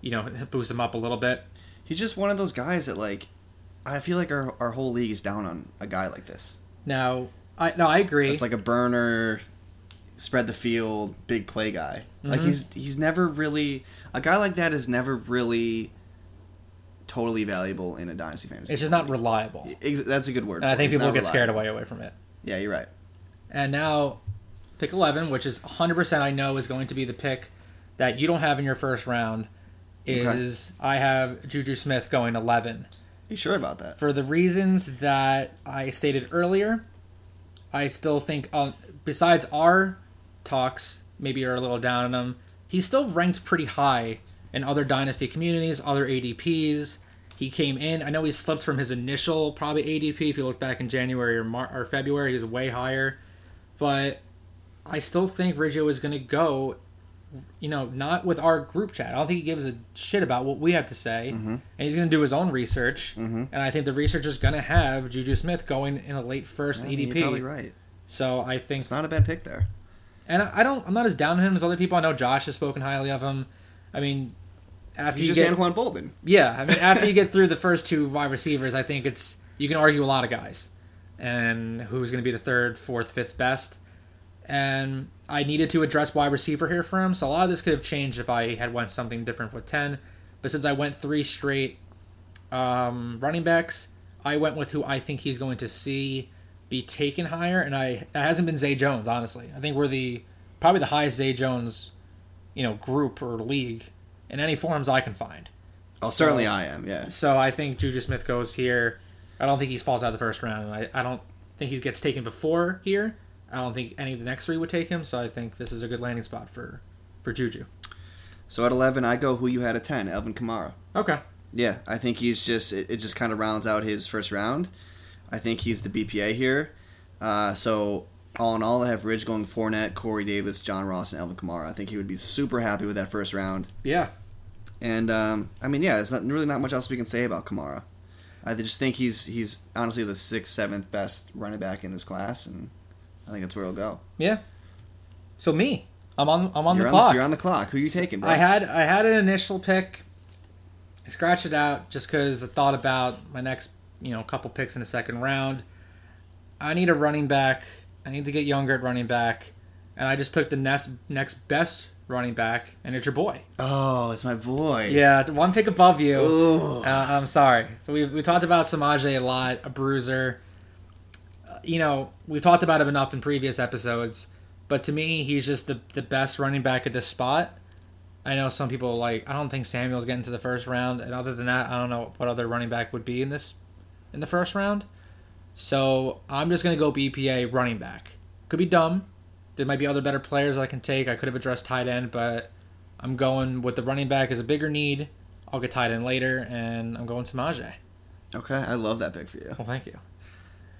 you know, boost him up a little bit. He's just one of those guys that like I feel like our our whole league is down on a guy like this. Now, I no, I agree. It's like a burner, spread the field, big play guy. Like Mhm. he's he's never really a guy like that is never really totally valuable in a dynasty fantasy. it's just not reliable. That's a good word. And I think people get scared away away from it. Yeah, you're right. And now, pick 11, which is 100% I know is going to be the pick that you don't have in your first round, is I have Juju Smith going 11. You sure about that? For the reasons that I stated earlier, I still think, uh, besides our talks, maybe you're a little down on him, he's still ranked pretty high in other dynasty communities, other ADPs. He came in. I know he slipped from his initial probably ADP. If you look back in January or Mar- or February, he was way higher. But I still think Riggio is going to go. You know, not with our group chat. I don't think he gives a shit about what we have to say, and he's going to do his own research. Mhm. And I think the research is going to have Juju Smith going in a late first I mean, You're probably right. So I think It's not a bad pick there. and I I don't. I'm not as down on him as other people. I know Josh has spoken highly of him. I mean, after He's you just get Anquan Boldin. yeah, I mean after you get through the first two wide receivers, I think it's you can argue a lot of guys and who's going to be the third, fourth, fifth best. And I needed to address wide receiver here for him, so a lot of this could have changed if I had went something different with ten. But since I went three straight um, running backs, I went with who I think he's going to see be taken higher, and I it hasn't been Zay Jones. Honestly, I think we're the probably the highest Zay Jones, you know, group or league in any forums I can find. Oh, So- certainly I am. Yeah. So I think Juju Smith goes here. I don't think he falls out of the first round. I, I don't think he gets taken before here. I don't think any of the next three would take him. So I think this is a good landing spot for for Juju. So at 11, I go who you had at 10, Alvin Kamara. Okay. Yeah, I think he's just it, it just kind of rounds out his first round. I think he's the BPA here. Uh, so all in all, I have Ridge going Fournette, Corey Davis, John Ross, and Alvin Kamara. I think he would be super happy with that first round. Yeah. And um, I mean, yeah, there's not really not much else we can say about Kamara. I just think he's he's honestly the sixth, seventh best running back in this class, and I think that's where he'll go. Yeah. So me, I'm on. I'm on you're the on clock. The, you're on the clock. Who are you taking, bro? I had I had an initial pick. I scratched it out just because I thought about my next, you know, couple picks in the second round. I need a running back. I need to get younger at running back, and I just took the next next best running back, and it's your boy. oh, it's my boy. Yeah, the one pick above you. Uh, I'm sorry. So we we talked about Samaje a lot, a bruiser. You know, we've talked about him enough in previous episodes, but to me, he's just the the best running back at this spot. I know some people like. I don't think Samuel's getting to the first round, and other than that, I don't know what other running back would be in this in the first round. So I'm just gonna go BPA running back. Could be dumb. There might be other better players I can take. I could have addressed tight end, but I'm going with the running back as a bigger need. I'll get tight end later, and I'm going Samaje. Okay, I love that pick for you. Well, thank you.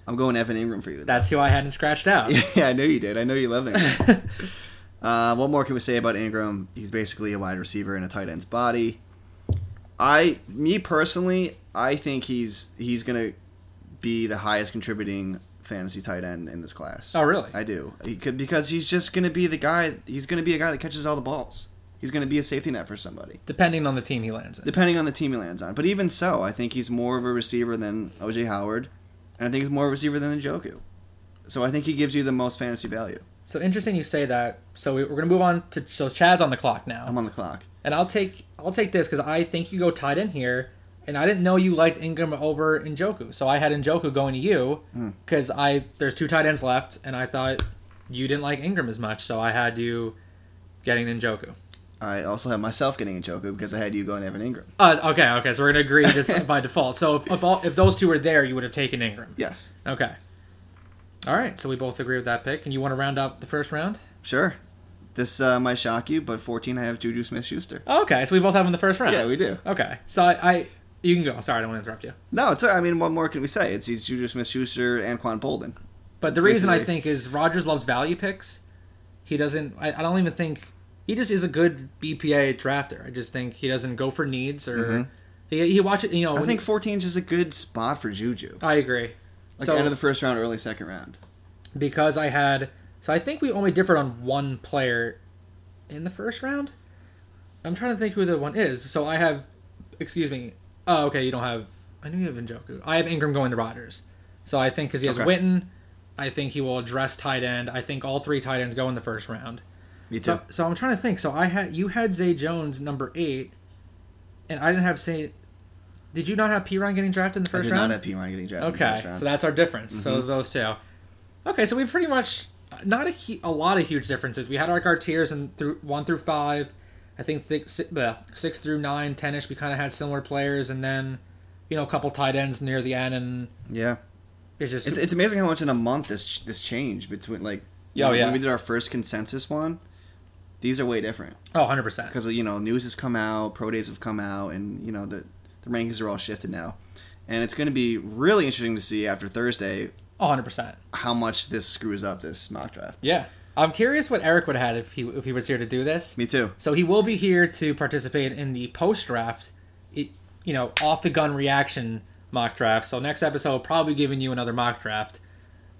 I'm going Evan Engram for you. That's who I hadn't scratched out. yeah, I know you did. I know you love Engram. uh, what more can we say about Engram? He's basically a wide receiver in a tight end's body. I, me personally, I think he's he's gonna be the highest contributing fantasy tight end in this class. Oh, really? I do. He could, because he's just gonna be the guy. He's gonna be a guy that catches all the balls. He's gonna be a safety net for somebody, Depending on the team he lands in. depending on the team he lands on. But even so, I think he's more of a receiver than OJ Howard, and I think he's more a receiver than Njoku. So I think he gives you the most fantasy value. So interesting you say that. So we- we're gonna move on to so Chad's on the clock now, I'm on the clock. and I'll take I'll take this because I think you go tight end here, and I didn't know you liked Engram over Njoku, so I had Njoku going to you Hmm. because I there's two tight ends left, and I thought you didn't like Engram as much, so I had you getting Njoku. I also have myself getting a Njoku because I had you going Evan Engram. Uh, okay, okay, so we're gonna agree just by default. So if, if, all, if those two were there, you would have taken Engram. Yes, Okay. All right, so we both agree with that pick. And you want to round out the first round? sure. This uh, might shock you, but 14 I have Juju Smith-Schuster. Okay, so we both have him in the first round. Yeah, we do. Okay, so I, I you can go. Sorry, I don't want to interrupt you. No, it's. I mean, what more can we say? It's, it's Juju Smith-Schuster and Quan Boldin. But the reason I think is Rogers loves value picks. He doesn't. I, I don't even think he just is a good BPA drafter. I just think he doesn't go for needs or he he watch it. You know, Mm-hmm. I think 14 is just a good spot for Juju. I agree. Like so end of the first round, early second round. because I had so I think we only differed on one player in the first round. I'm trying to think who the one is. So I have, excuse me. Oh, okay. You don't have. I knew you have Njoku. I have Engram going to Rodgers. So I think because he has Okay. Witten, I think he will address tight end. I think all three tight ends go in the first round. Me too. So, so I'm trying to think. So I had you had Zay Jones number eight, and I didn't have say. Did you not have Perine getting drafted in the I first did round? not have P. Ryan getting drafted in the Okay, first round. so that's our difference. So Mhm. those two. Okay, so we pretty much not a a lot of huge differences. We had like our tiers and through one through five. I think six, si- uh, six through nine, ten-ish. We kind of had similar players, and then you know a couple tight ends near the end, and yeah. it's just It's, it's amazing how much in a month this this changed between like Oh, when, yeah. when we did our first consensus one. These are way different oh 100 percent. because you know news has come out, pro days have come out, and you know the the rankings are all shifted now, and it's going to be really interesting to see after Thursday Oh 100 percent. how much this screws up this mock draft. Yeah, I'm curious what Eric would have had if he if he was here to do this. Me too. So he will be here to participate in the post draft, you know, off the gun reaction mock draft. So next episode, probably giving you another mock draft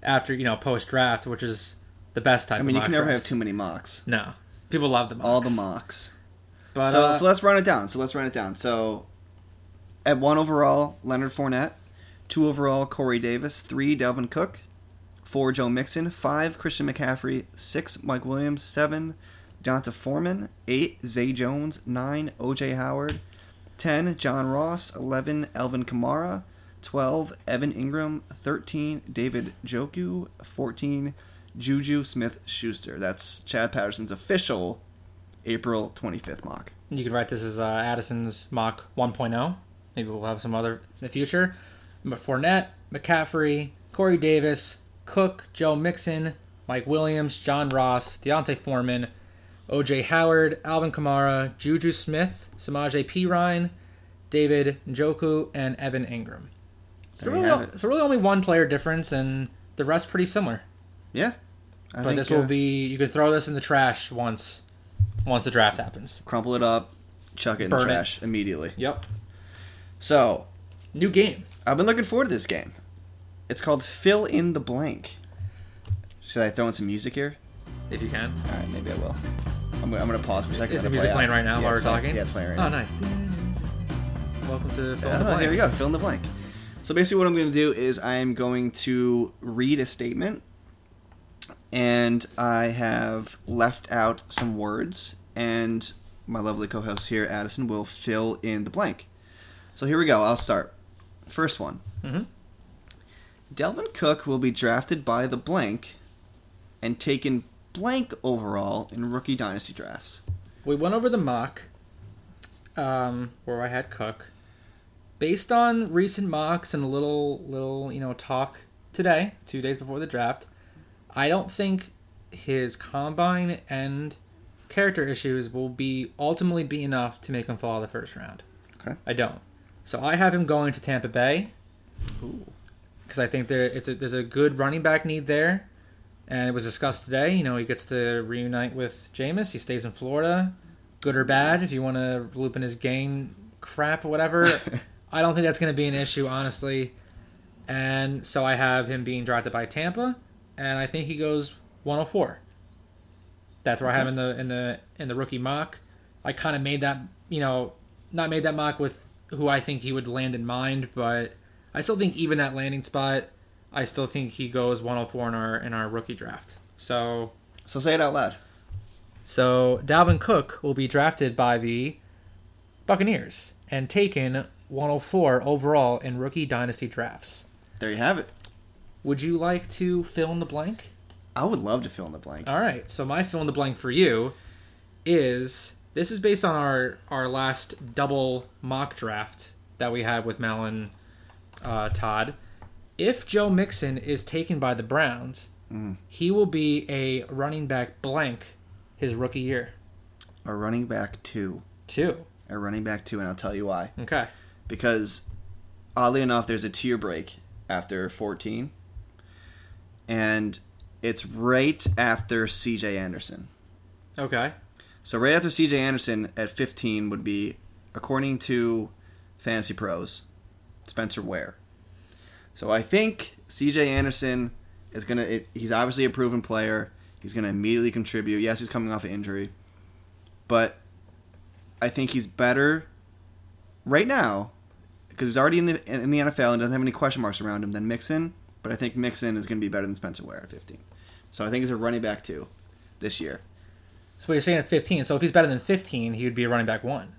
after you know post draft, which is the best type. I mean, you can never have too many mocks. No, people love the mocks. All the mocks. But so, uh, so let's run it down. So let's run it down. So at one overall, Leonard Fournette. Two overall, Corey Davis. Three, Dalvin Cook. Four, Joe Mixon. Five, Christian McCaffrey. Six, Mike Williams. Seven, D'Onta Foreman. Eight, Zay Jones. Nine, OJ Howard. Ten, John Ross. Eleven, Alvin Kamara. Twelve, Evan Engram. Thirteen, David Njoku. Fourteen, Juju Smith Schuster. That's Chad Patterson's official April 25th mock. you could write this as uh, Addison's mock 1.0. Maybe we'll have some other in the future. But Fournette, McCaffrey, Corey Davis, Cook, Joe Mixon, Mike Williams, John Ross, D'Onta Foreman, OJ Howard, Alvin Kamara, Juju Smith, Samaje Perine, David Njoku, and Evan Engram. So really, so really only one player difference, and the rest pretty similar. Yeah. I but think, this will uh, be you can throw this in the trash once once the draft happens. crumple it up, chuck it in Burn the it. trash immediately. Yep. So New game. I've been looking forward to this game. It's called Fill in the Blank. Should I throw in some music here? If you can. All right, maybe I will. I'm, gonna- I'm gonna pause for a second. Is the music play playing out. right now Yeah, while we're playing- talking? Yeah, it's playing right Oh, now. Oh, nice. Welcome to Fill in the Oh, Blank. here we go. Fill in the blank. So basically, what I'm going to do is I am going to read a statement, and I have left out some words, and my lovely co-host here, Addison, will fill in the blank. So here we go. I'll start. First one. Mhm. Dalvin Cook will be drafted by the blank, and taken blank overall in rookie dynasty drafts. We went over the mock, um, where I had Cook. Based on recent mocks and a little little you know talk today, two days before the draft, I don't think his combine and character issues will be ultimately be enough to make him fall the first round. Okay. I don't. So I have him going to Tampa Bay because I think there it's a, there's a good running back need there, and it was discussed today. You know, he gets to reunite with Jameis. He stays in Florida, good or bad. If you want to loop in his game crap or whatever, I don't think that's going to be an issue, honestly. And so I have him being drafted by Tampa, and I think he goes 104. That's where I have in the in the in the rookie mock. I kind of made that you know not made that mock with who I think he would land in mind, but I still think even that landing spot, I still think he goes 104 in our in our rookie draft. So So say it out loud. so Dalvin Cook will be drafted by the Buccaneers and taken 104 overall in rookie dynasty drafts. There you have it. Would you like to fill in the blank? I would love to fill in the blank. All right. So my fill in the blank for you is this is based on our our last double mock draft that we had with Mel and uh, Todd. If Joe Mixon is taken by the Browns, Mm. he will be a running back blank his rookie year. A running back two. Two. A running back two, and I'll tell you why. Okay. Because oddly enough, there's a tier break after 14, and it's right after C.J. Anderson. Okay. So right after C.J. Anderson at 15 would be, according to Fantasy Pros, Spencer Ware. So I think C.J. Anderson is gonna. It, he's obviously a proven player. He's gonna immediately contribute. Yes, he's coming off an injury, but I think he's better right now because he's already in the in the NFL and doesn't have any question marks around him than Mixon. But I think Mixon is going to be better than Spencer Ware at 15. So I think he's a running back too this year. So you're saying at 15. So if he's better than 15, he would be a running back one.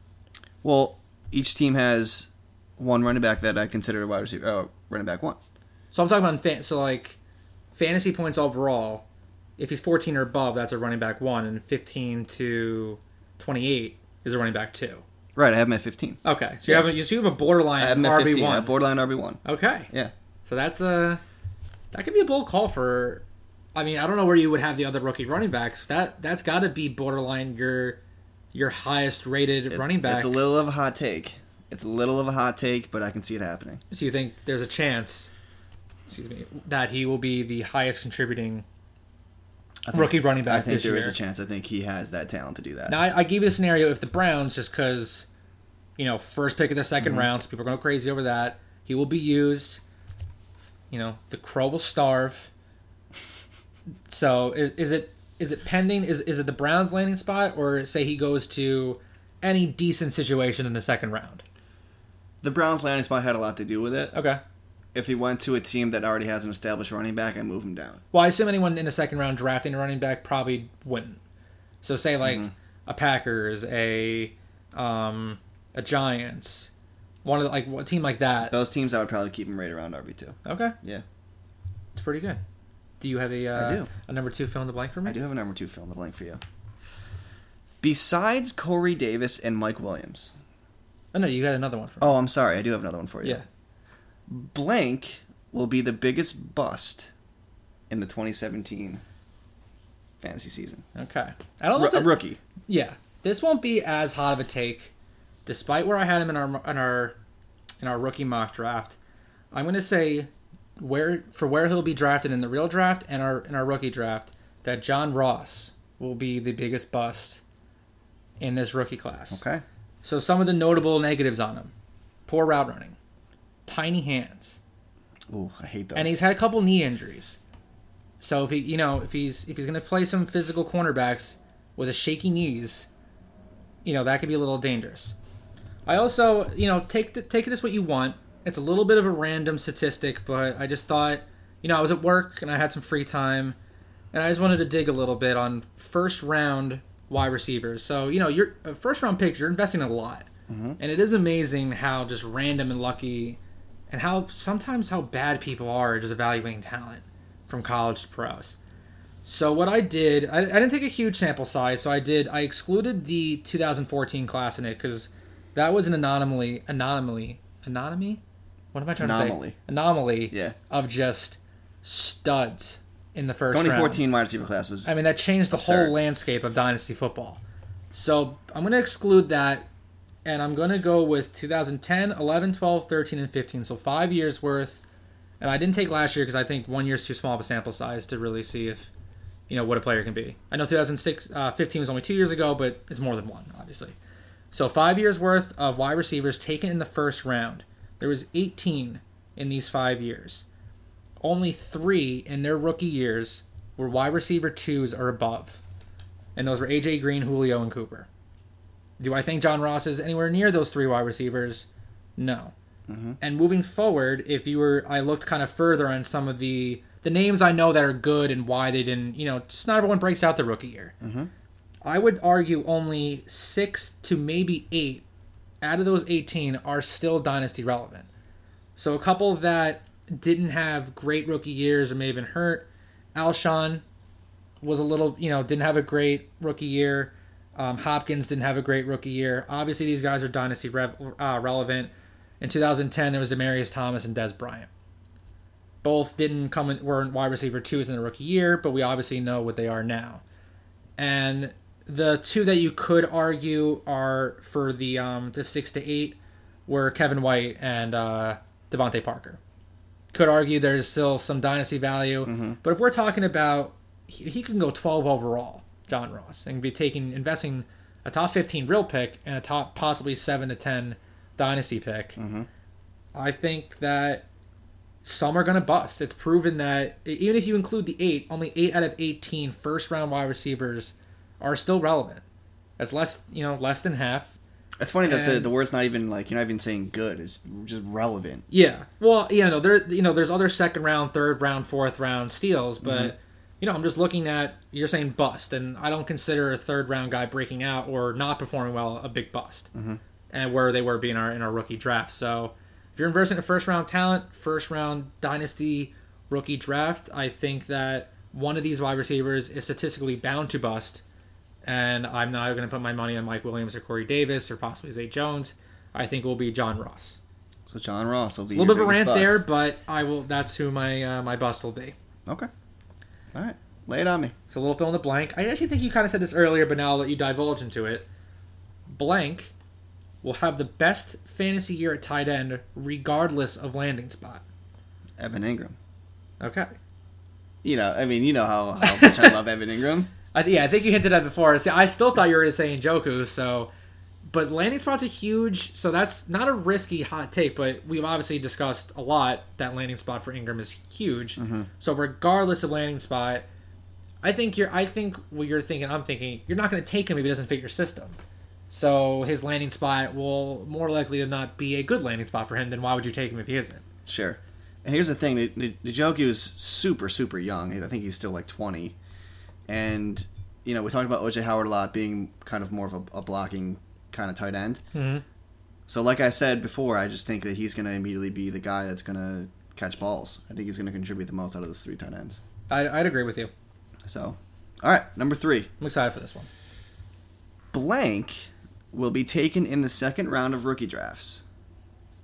Well, each team has one running back that I consider a wide receiver, uh, running back one. So I'm talking about fan- so like fantasy points overall. If he's 14 or above, that's a running back one, and 15 to 28 is a running back two. Right, I have him at 15. Okay, so you have a, so you have a borderline I have him RB 15. I one. borderline RB one. okay, Yeah. so that's a that could be a bold call for. I mean, I don't know where you would have the other rookie running backs. That that's got to be borderline your your highest rated It- running back. It's a little of a hot take. It's a little of a hot take, but I can see it happening. so you think there's a chance, excuse me, that he will be the highest contributing think, rookie running back I think there year? is a chance. I think he has that talent to do that. Now, I, I give you the scenario if the Browns, just because, you know, first pick of the 2nd Mm-hmm. round, so people are going crazy over that. He will be used. You know, the crow will starve. So is, is it is it pending? Is is it the Browns landing spot, or say he goes to any decent situation in the second round? The Browns landing spot had a lot to do with it. Okay. If he went to a team that already has an established running back, I move him down. Well, I assume anyone in the second round drafting a running back probably wouldn't. So say like Mm-hmm. a Packers, a um, a Giants, one of the, like a team like that. Those teams, I would probably keep him right around RB two. Okay, Yeah, it's pretty good. Do you have a uh, do. a number two fill in the blank for me? I do have a number two fill in the blank for you. Besides Corey Davis and Mike Williams. Oh no, you got another one for me. Oh, I'm sorry. I do have another one for you. yeah. Blank will be the biggest bust in the 2017 fantasy season. Okay. I don't know. A rookie. yeah, this won't be as hot of a take despite where I had him in our in our in our rookie mock draft, I'm going to say where for where he'll be drafted in the real draft and our in our rookie draft that John Ross will be the biggest bust in this rookie class. Okay. So some of the notable negatives on him: poor route running, tiny hands, Ooh, I hate those. and he's had a couple knee injuries. So if he, you know, if he's if he's going to play some physical cornerbacks with a shaky knees, you know that could be a little dangerous. I also, you know, take the, take this what you want. It's a little bit of a random statistic, but I just thought, you know, I was at work and I had some free time, and I just wanted to dig a little bit on first round wide receivers. So you know, your uh, first round picks, you're investing a lot, and it is amazing how just random and lucky, and how sometimes how bad people are just evaluating talent from college to pros. So what I did, I, I didn't take a huge sample size, so I did. I excluded the 2014 class in it because that was an anomaly, anomaly, anomaly. What am I trying Anomaly. to say? Anomaly. Yeah. Of just studs in the first round. 2014 wide receiver class was. I mean, that changed the Absurd. whole landscape of dynasty football. So I'm going to exclude that, and I'm going to go with 2010, 11, 12, 13, and 15. So five years worth. And I didn't take last year because I think one year's too small of a sample size to really see if, you know, what a player can be. I know 2006, uh, 15 was only two years ago, but it's more than one, obviously. So five years worth of wide receivers taken in the first round. There was 18 in these five years. Only three in their rookie years were wide receiver twos or above, and those were AJ Green, Julio, and Cooper. Do I think John Ross is anywhere near those three wide receivers? No. Mm-hmm. And moving forward, if you were, I looked kind of further on some of the the names I know that are good and why they didn't. You know, just not everyone breaks out the rookie year. Mm-hmm. I would argue only six to maybe eight out of those 18 are still dynasty relevant. So a couple that didn't have great rookie years or may have been hurt. Alshon was a little, you know, didn't have a great rookie year. Um, Hopkins didn't have a great rookie year. Obviously, these guys are dynasty rev- uh, relevant. In 2010, it was Demaryius Thomas and Dez Bryant. Both didn't come in, weren't wide receiver twos in the rookie year, but we obviously know what they are now. And the two that you could argue are for the um, the six to eight were Kevin White and uh, DeVante Parker. Could argue there's still some dynasty value, but if we're talking about he, he can go 12 overall, John Ross, and be taking investing a top 15 real pick and a top possibly seven to 10 dynasty pick. I think that some are going to bust. It's proven that even if you include the eight, only eight out of 18 first round wide receivers are still relevant. That's less, you know, less than half. it's funny that the, the word's not even like you're not even saying good. It's just relevant. Yeah. Well, you know, there, you know, there's other second round, third round, fourth round steals, but mm-hmm. you know, I'm just looking at you're saying bust, and I don't consider a third round guy breaking out or not performing well a big bust, mm-hmm. and where they were being our in our rookie draft. So if you're investing in first round talent, first round dynasty rookie draft, I think that one of these wide receivers is statistically bound to bust, and I'm not going to put my money on Mike Williams or Corey Davis or possibly Zay Jones. I think it will be John Ross. So John Ross will be A little bit of a rant there, but I will. That's who my uh, my bust will be. Okay. All right. Lay it on me. So a little fill in the blank. I actually think you kind of said this earlier, but now I'll let you divulge into it. Blank will have the best fantasy year at tight end, regardless of landing spot. Evan Engram. Okay. You know, I mean, you know how, how much I love Evan Engram. I, yeah, I think you hinted at before. See, I still thought you were going to say Njoku, so. But landing spots are huge, so that's not a risky hot take. But we've obviously discussed a lot that landing spot for Engram is huge. Mm-hmm. So regardless of landing spot, I think you're. I think what you're thinking. I'm thinking you're not going to take him if he doesn't fit your system. So his landing spot will more likely than not be a good landing spot for him. Then why would you take him if he isn't? Sure. And here's the thing: Njoku is super, super young. I think he's still like 20. And you know, we talked about OJ Howard a lot being kind of more of a, a blocking kind of tight end. Mhm. So, like I said before, I just think that he's going to immediately be the guy that's going to catch balls. I think he's going to contribute the most out of those three tight ends. I'd, I'd agree with you. So, all right, number three. I'm excited for this one. Blank will be taken in the second round of rookie drafts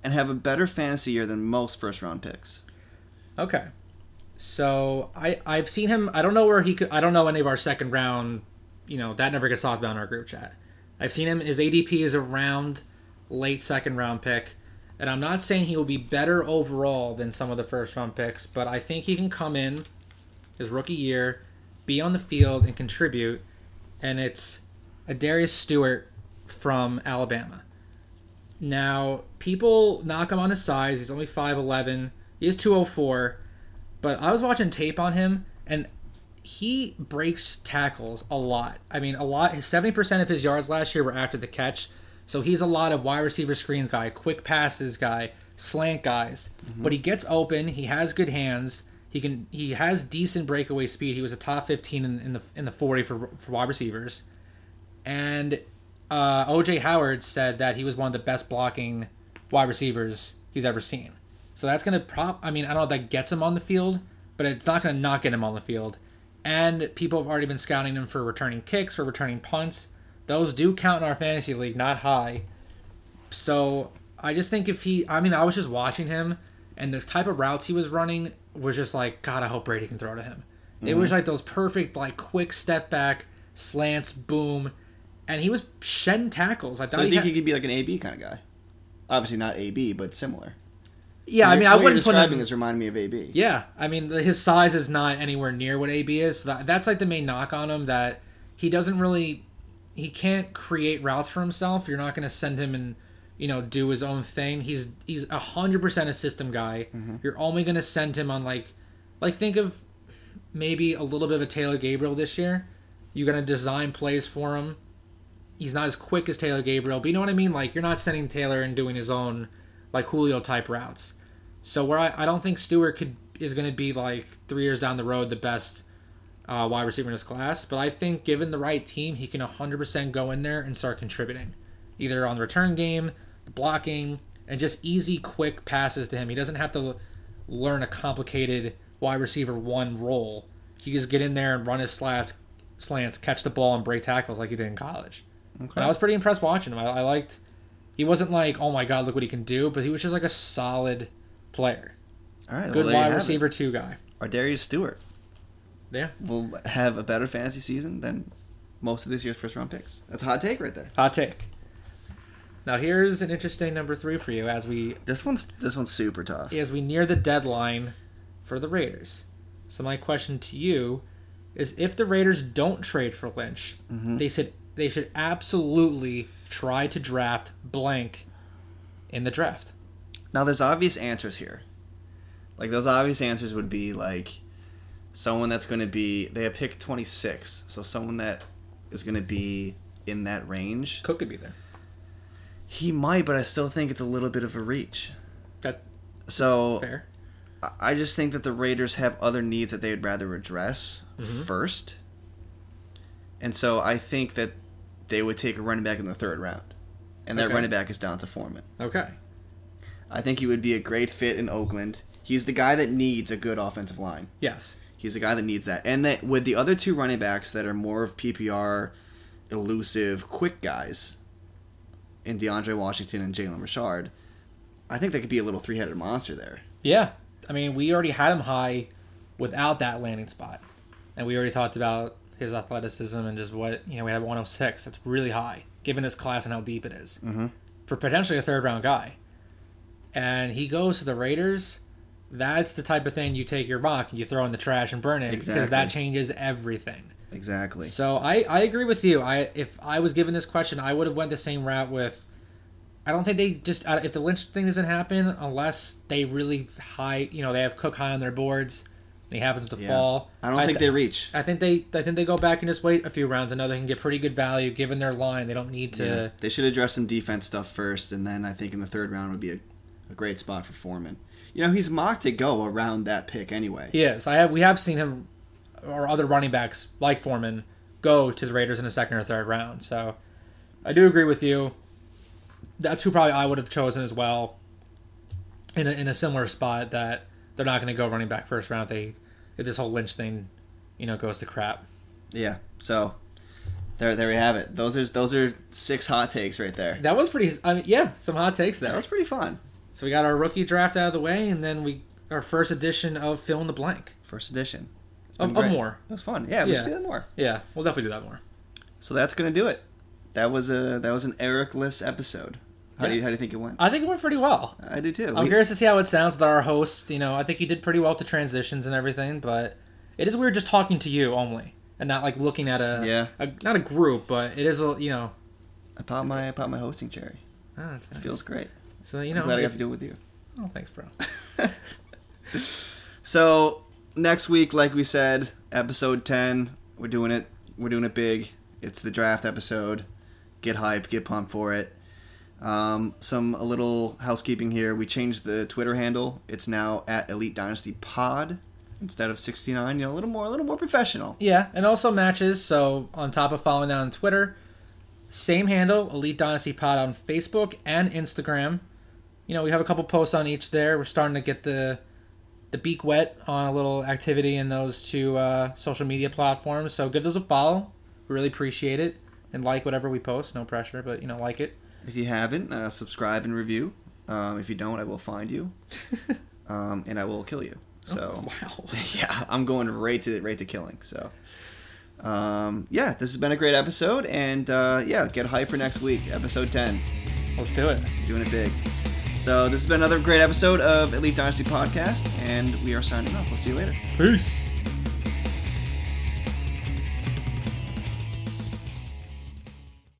and have a better fantasy year than most first round picks. Okay. So I I've seen him. I don't know where he could. I don't know any of our second round. You know that never gets talked about in our group chat. I've seen him. His ADP is around late second round pick. And I'm not saying he will be better overall than some of the first round picks, but I think he can come in his rookie year, be on the field, and contribute. And it's ArDarius Stewart from Alabama. Now, people knock him on his size. He's only 5'11. He is 204. But I was watching tape on him, and he breaks tackles a lot. I mean, a lot. His 70% of his yards last year were after the catch. So he's a lot of wide receiver screens guy, quick passes guy, slant guys. But he gets open. He has good hands. He can. He has decent breakaway speed. He was a top 15 in, in the in the 40 for for wide receivers. And uh, OJ Howard said that he was one of the best blocking wide receivers he's ever seen. So that's gonna prop. I mean, I don't know if that gets him on the field, but it's not gonna not get him on the field. And people have already been scouting him for returning kicks, for returning punts. Those do count in our fantasy league, not high. So I just think if he, I mean, I was just watching him, and the type of routes he was running was just like, God, I hope Brady can throw to him. It was mm-hmm. like those perfect, like quick step back slants, boom, and he was shedding tackles. I thought So I think had- he could be like an AB kind of guy. Obviously not AB, but similar. Yeah, I mean, I wouldn't put describing him. is reminding me of AB. Yeah, I mean, his size is not anywhere near what AB is. So that, that's like the main knock on him that he doesn't really, he can't create routes for himself. You're not going to send him and you know do his own thing. He's he's a hundred percent a system guy. Mm-hmm. You're only going to send him on like, like think of maybe a little bit of a Taylor Gabriel this year. You're going to design plays for him. He's not as quick as Taylor Gabriel, but you know what I mean. Like you're not sending Taylor and doing his own like Julio type routes. So where I, I don't think Stewart could is going to be like three years down the road the best uh, wide receiver in his class, but I think given the right team, he can 100% go in there and start contributing, either on the return game, the blocking, and just easy, quick passes to him. He doesn't have to learn a complicated wide receiver one role. He can just get in there and run his slats, slants, catch the ball, and break tackles like he did in college. Okay. And I was pretty impressed watching him. I, I liked. He wasn't like, oh my god, look what he can do, but he was just like a solid player. All right. Good well, wide have it. receiver two guy. ArDarius Stewart Yeah. will have a better fantasy season than most of this year's first round picks. That's a hot take right there. Hot take. Now here's an interesting number three for you as we This one's this one's super tough. as we near the deadline for the Raiders. So my question to you is if the Raiders don't trade for Lynch, Mm-hmm. they should they should absolutely try to draft blank in the draft. Now there's obvious answers here. Like those obvious answers would be like someone that's going to be they have pick 26, so someone that is going to be in that range. Cook could be there. He might, but I still think it's a little bit of a reach. That So fair. I- I just think that the Raiders have other needs that they would rather address mm-hmm. first. And so I think that they would take a running back in the third round. And that Okay. running back is down to Foreman. Okay. I think he would be a great fit in Oakland. He's the guy that needs a good offensive line. Yes. He's the guy that needs that. And that with the other two running backs that are more of PPR, elusive, quick guys, in DeAndre Washington and Jalen Richard, I think they could be a little three headed monster there. Yeah. I mean, we already had him high without that landing spot. And we already talked about his athleticism and just what, you know, we had 106. That's really high, given his class and how deep it is. Mhm. For potentially a third round guy. And he goes to the Raiders. That's the type of thing you take your mock and you throw in the trash and burn it because Exactly. that changes everything. Exactly. So I, I agree with you. I if I was given this question, I would have went the same route with. I don't think they just uh, if the Lynch thing doesn't happen unless they really high you know they have Cook high on their boards and he happens to Yeah. fall. I don't think th- they reach. I think they I think they go back and just wait a few rounds. I know they can get pretty good value given their line. They don't need to. Yeah. They should address some defense stuff first, and then I think in the third round would be a, a great spot for Foreman. You know, he's mocked to go around that pick anyway. Yes, I have. We have seen him or other running backs like Foreman go to the Raiders in the second or third round. So I do agree with you. That's who probably I would have chosen as well. In a, in a similar spot that they're not going to go running back first round. They if this whole Lynch thing, you know, goes to crap. Yeah. So there, there we have it. Those are those are six hot takes right there. That was pretty. I mean, yeah, some hot takes there. That was pretty fun. So we got our rookie draft out of the way, and then we our first edition of fill in the blank First edition. Of, been more. That was fun. Yeah, should do that more. Yeah, we'll definitely do that more. So that's gonna do it. That was a that was an Ericless episode. How do you how do you think it went? I think it went pretty well. I do too. I'm We- curious to see how it sounds with our host. You know, I think you did pretty well with the transitions and everything, but it is weird just talking to you only and not like looking at a Yeah. a, not a group, but it is a you know. I popped my I popped my hosting cherry. Oh, that's nice. Feels great. so you I'm know. glad I got to do it with you. oh, thanks, bro. So next week, like we said, episode ten, we're doing it. We're doing it big. It's the draft episode. Get hype, get pumped for it. Um, some a little housekeeping here. We changed the Twitter handle. It's now at Elite Dynasty Pod instead of sixty nine. You know, a little more, a little more professional. Yeah, and also matches. So on top of following that on Twitter, same handle, Elite Dynasty Pod on Facebook and Instagram. You know, we have a couple posts on each there. We're starting to get the the beak wet on a little activity in those two uh, social media platforms. So give those a follow. We really appreciate it. And like whatever we post. No pressure, but you know, like it. If you haven't, uh, subscribe and review. Um, if you don't, I will find you, um, and I will kill you. So. wow. yeah, I'm going right to right to killing. So, um, yeah, this has been a great episode, and uh, yeah, get hype for next week, episode ten. Let's do it. Doing it big. So this has been another great episode of Elite Dynasty podcast, and we are signing off. We'll see you later. Peace.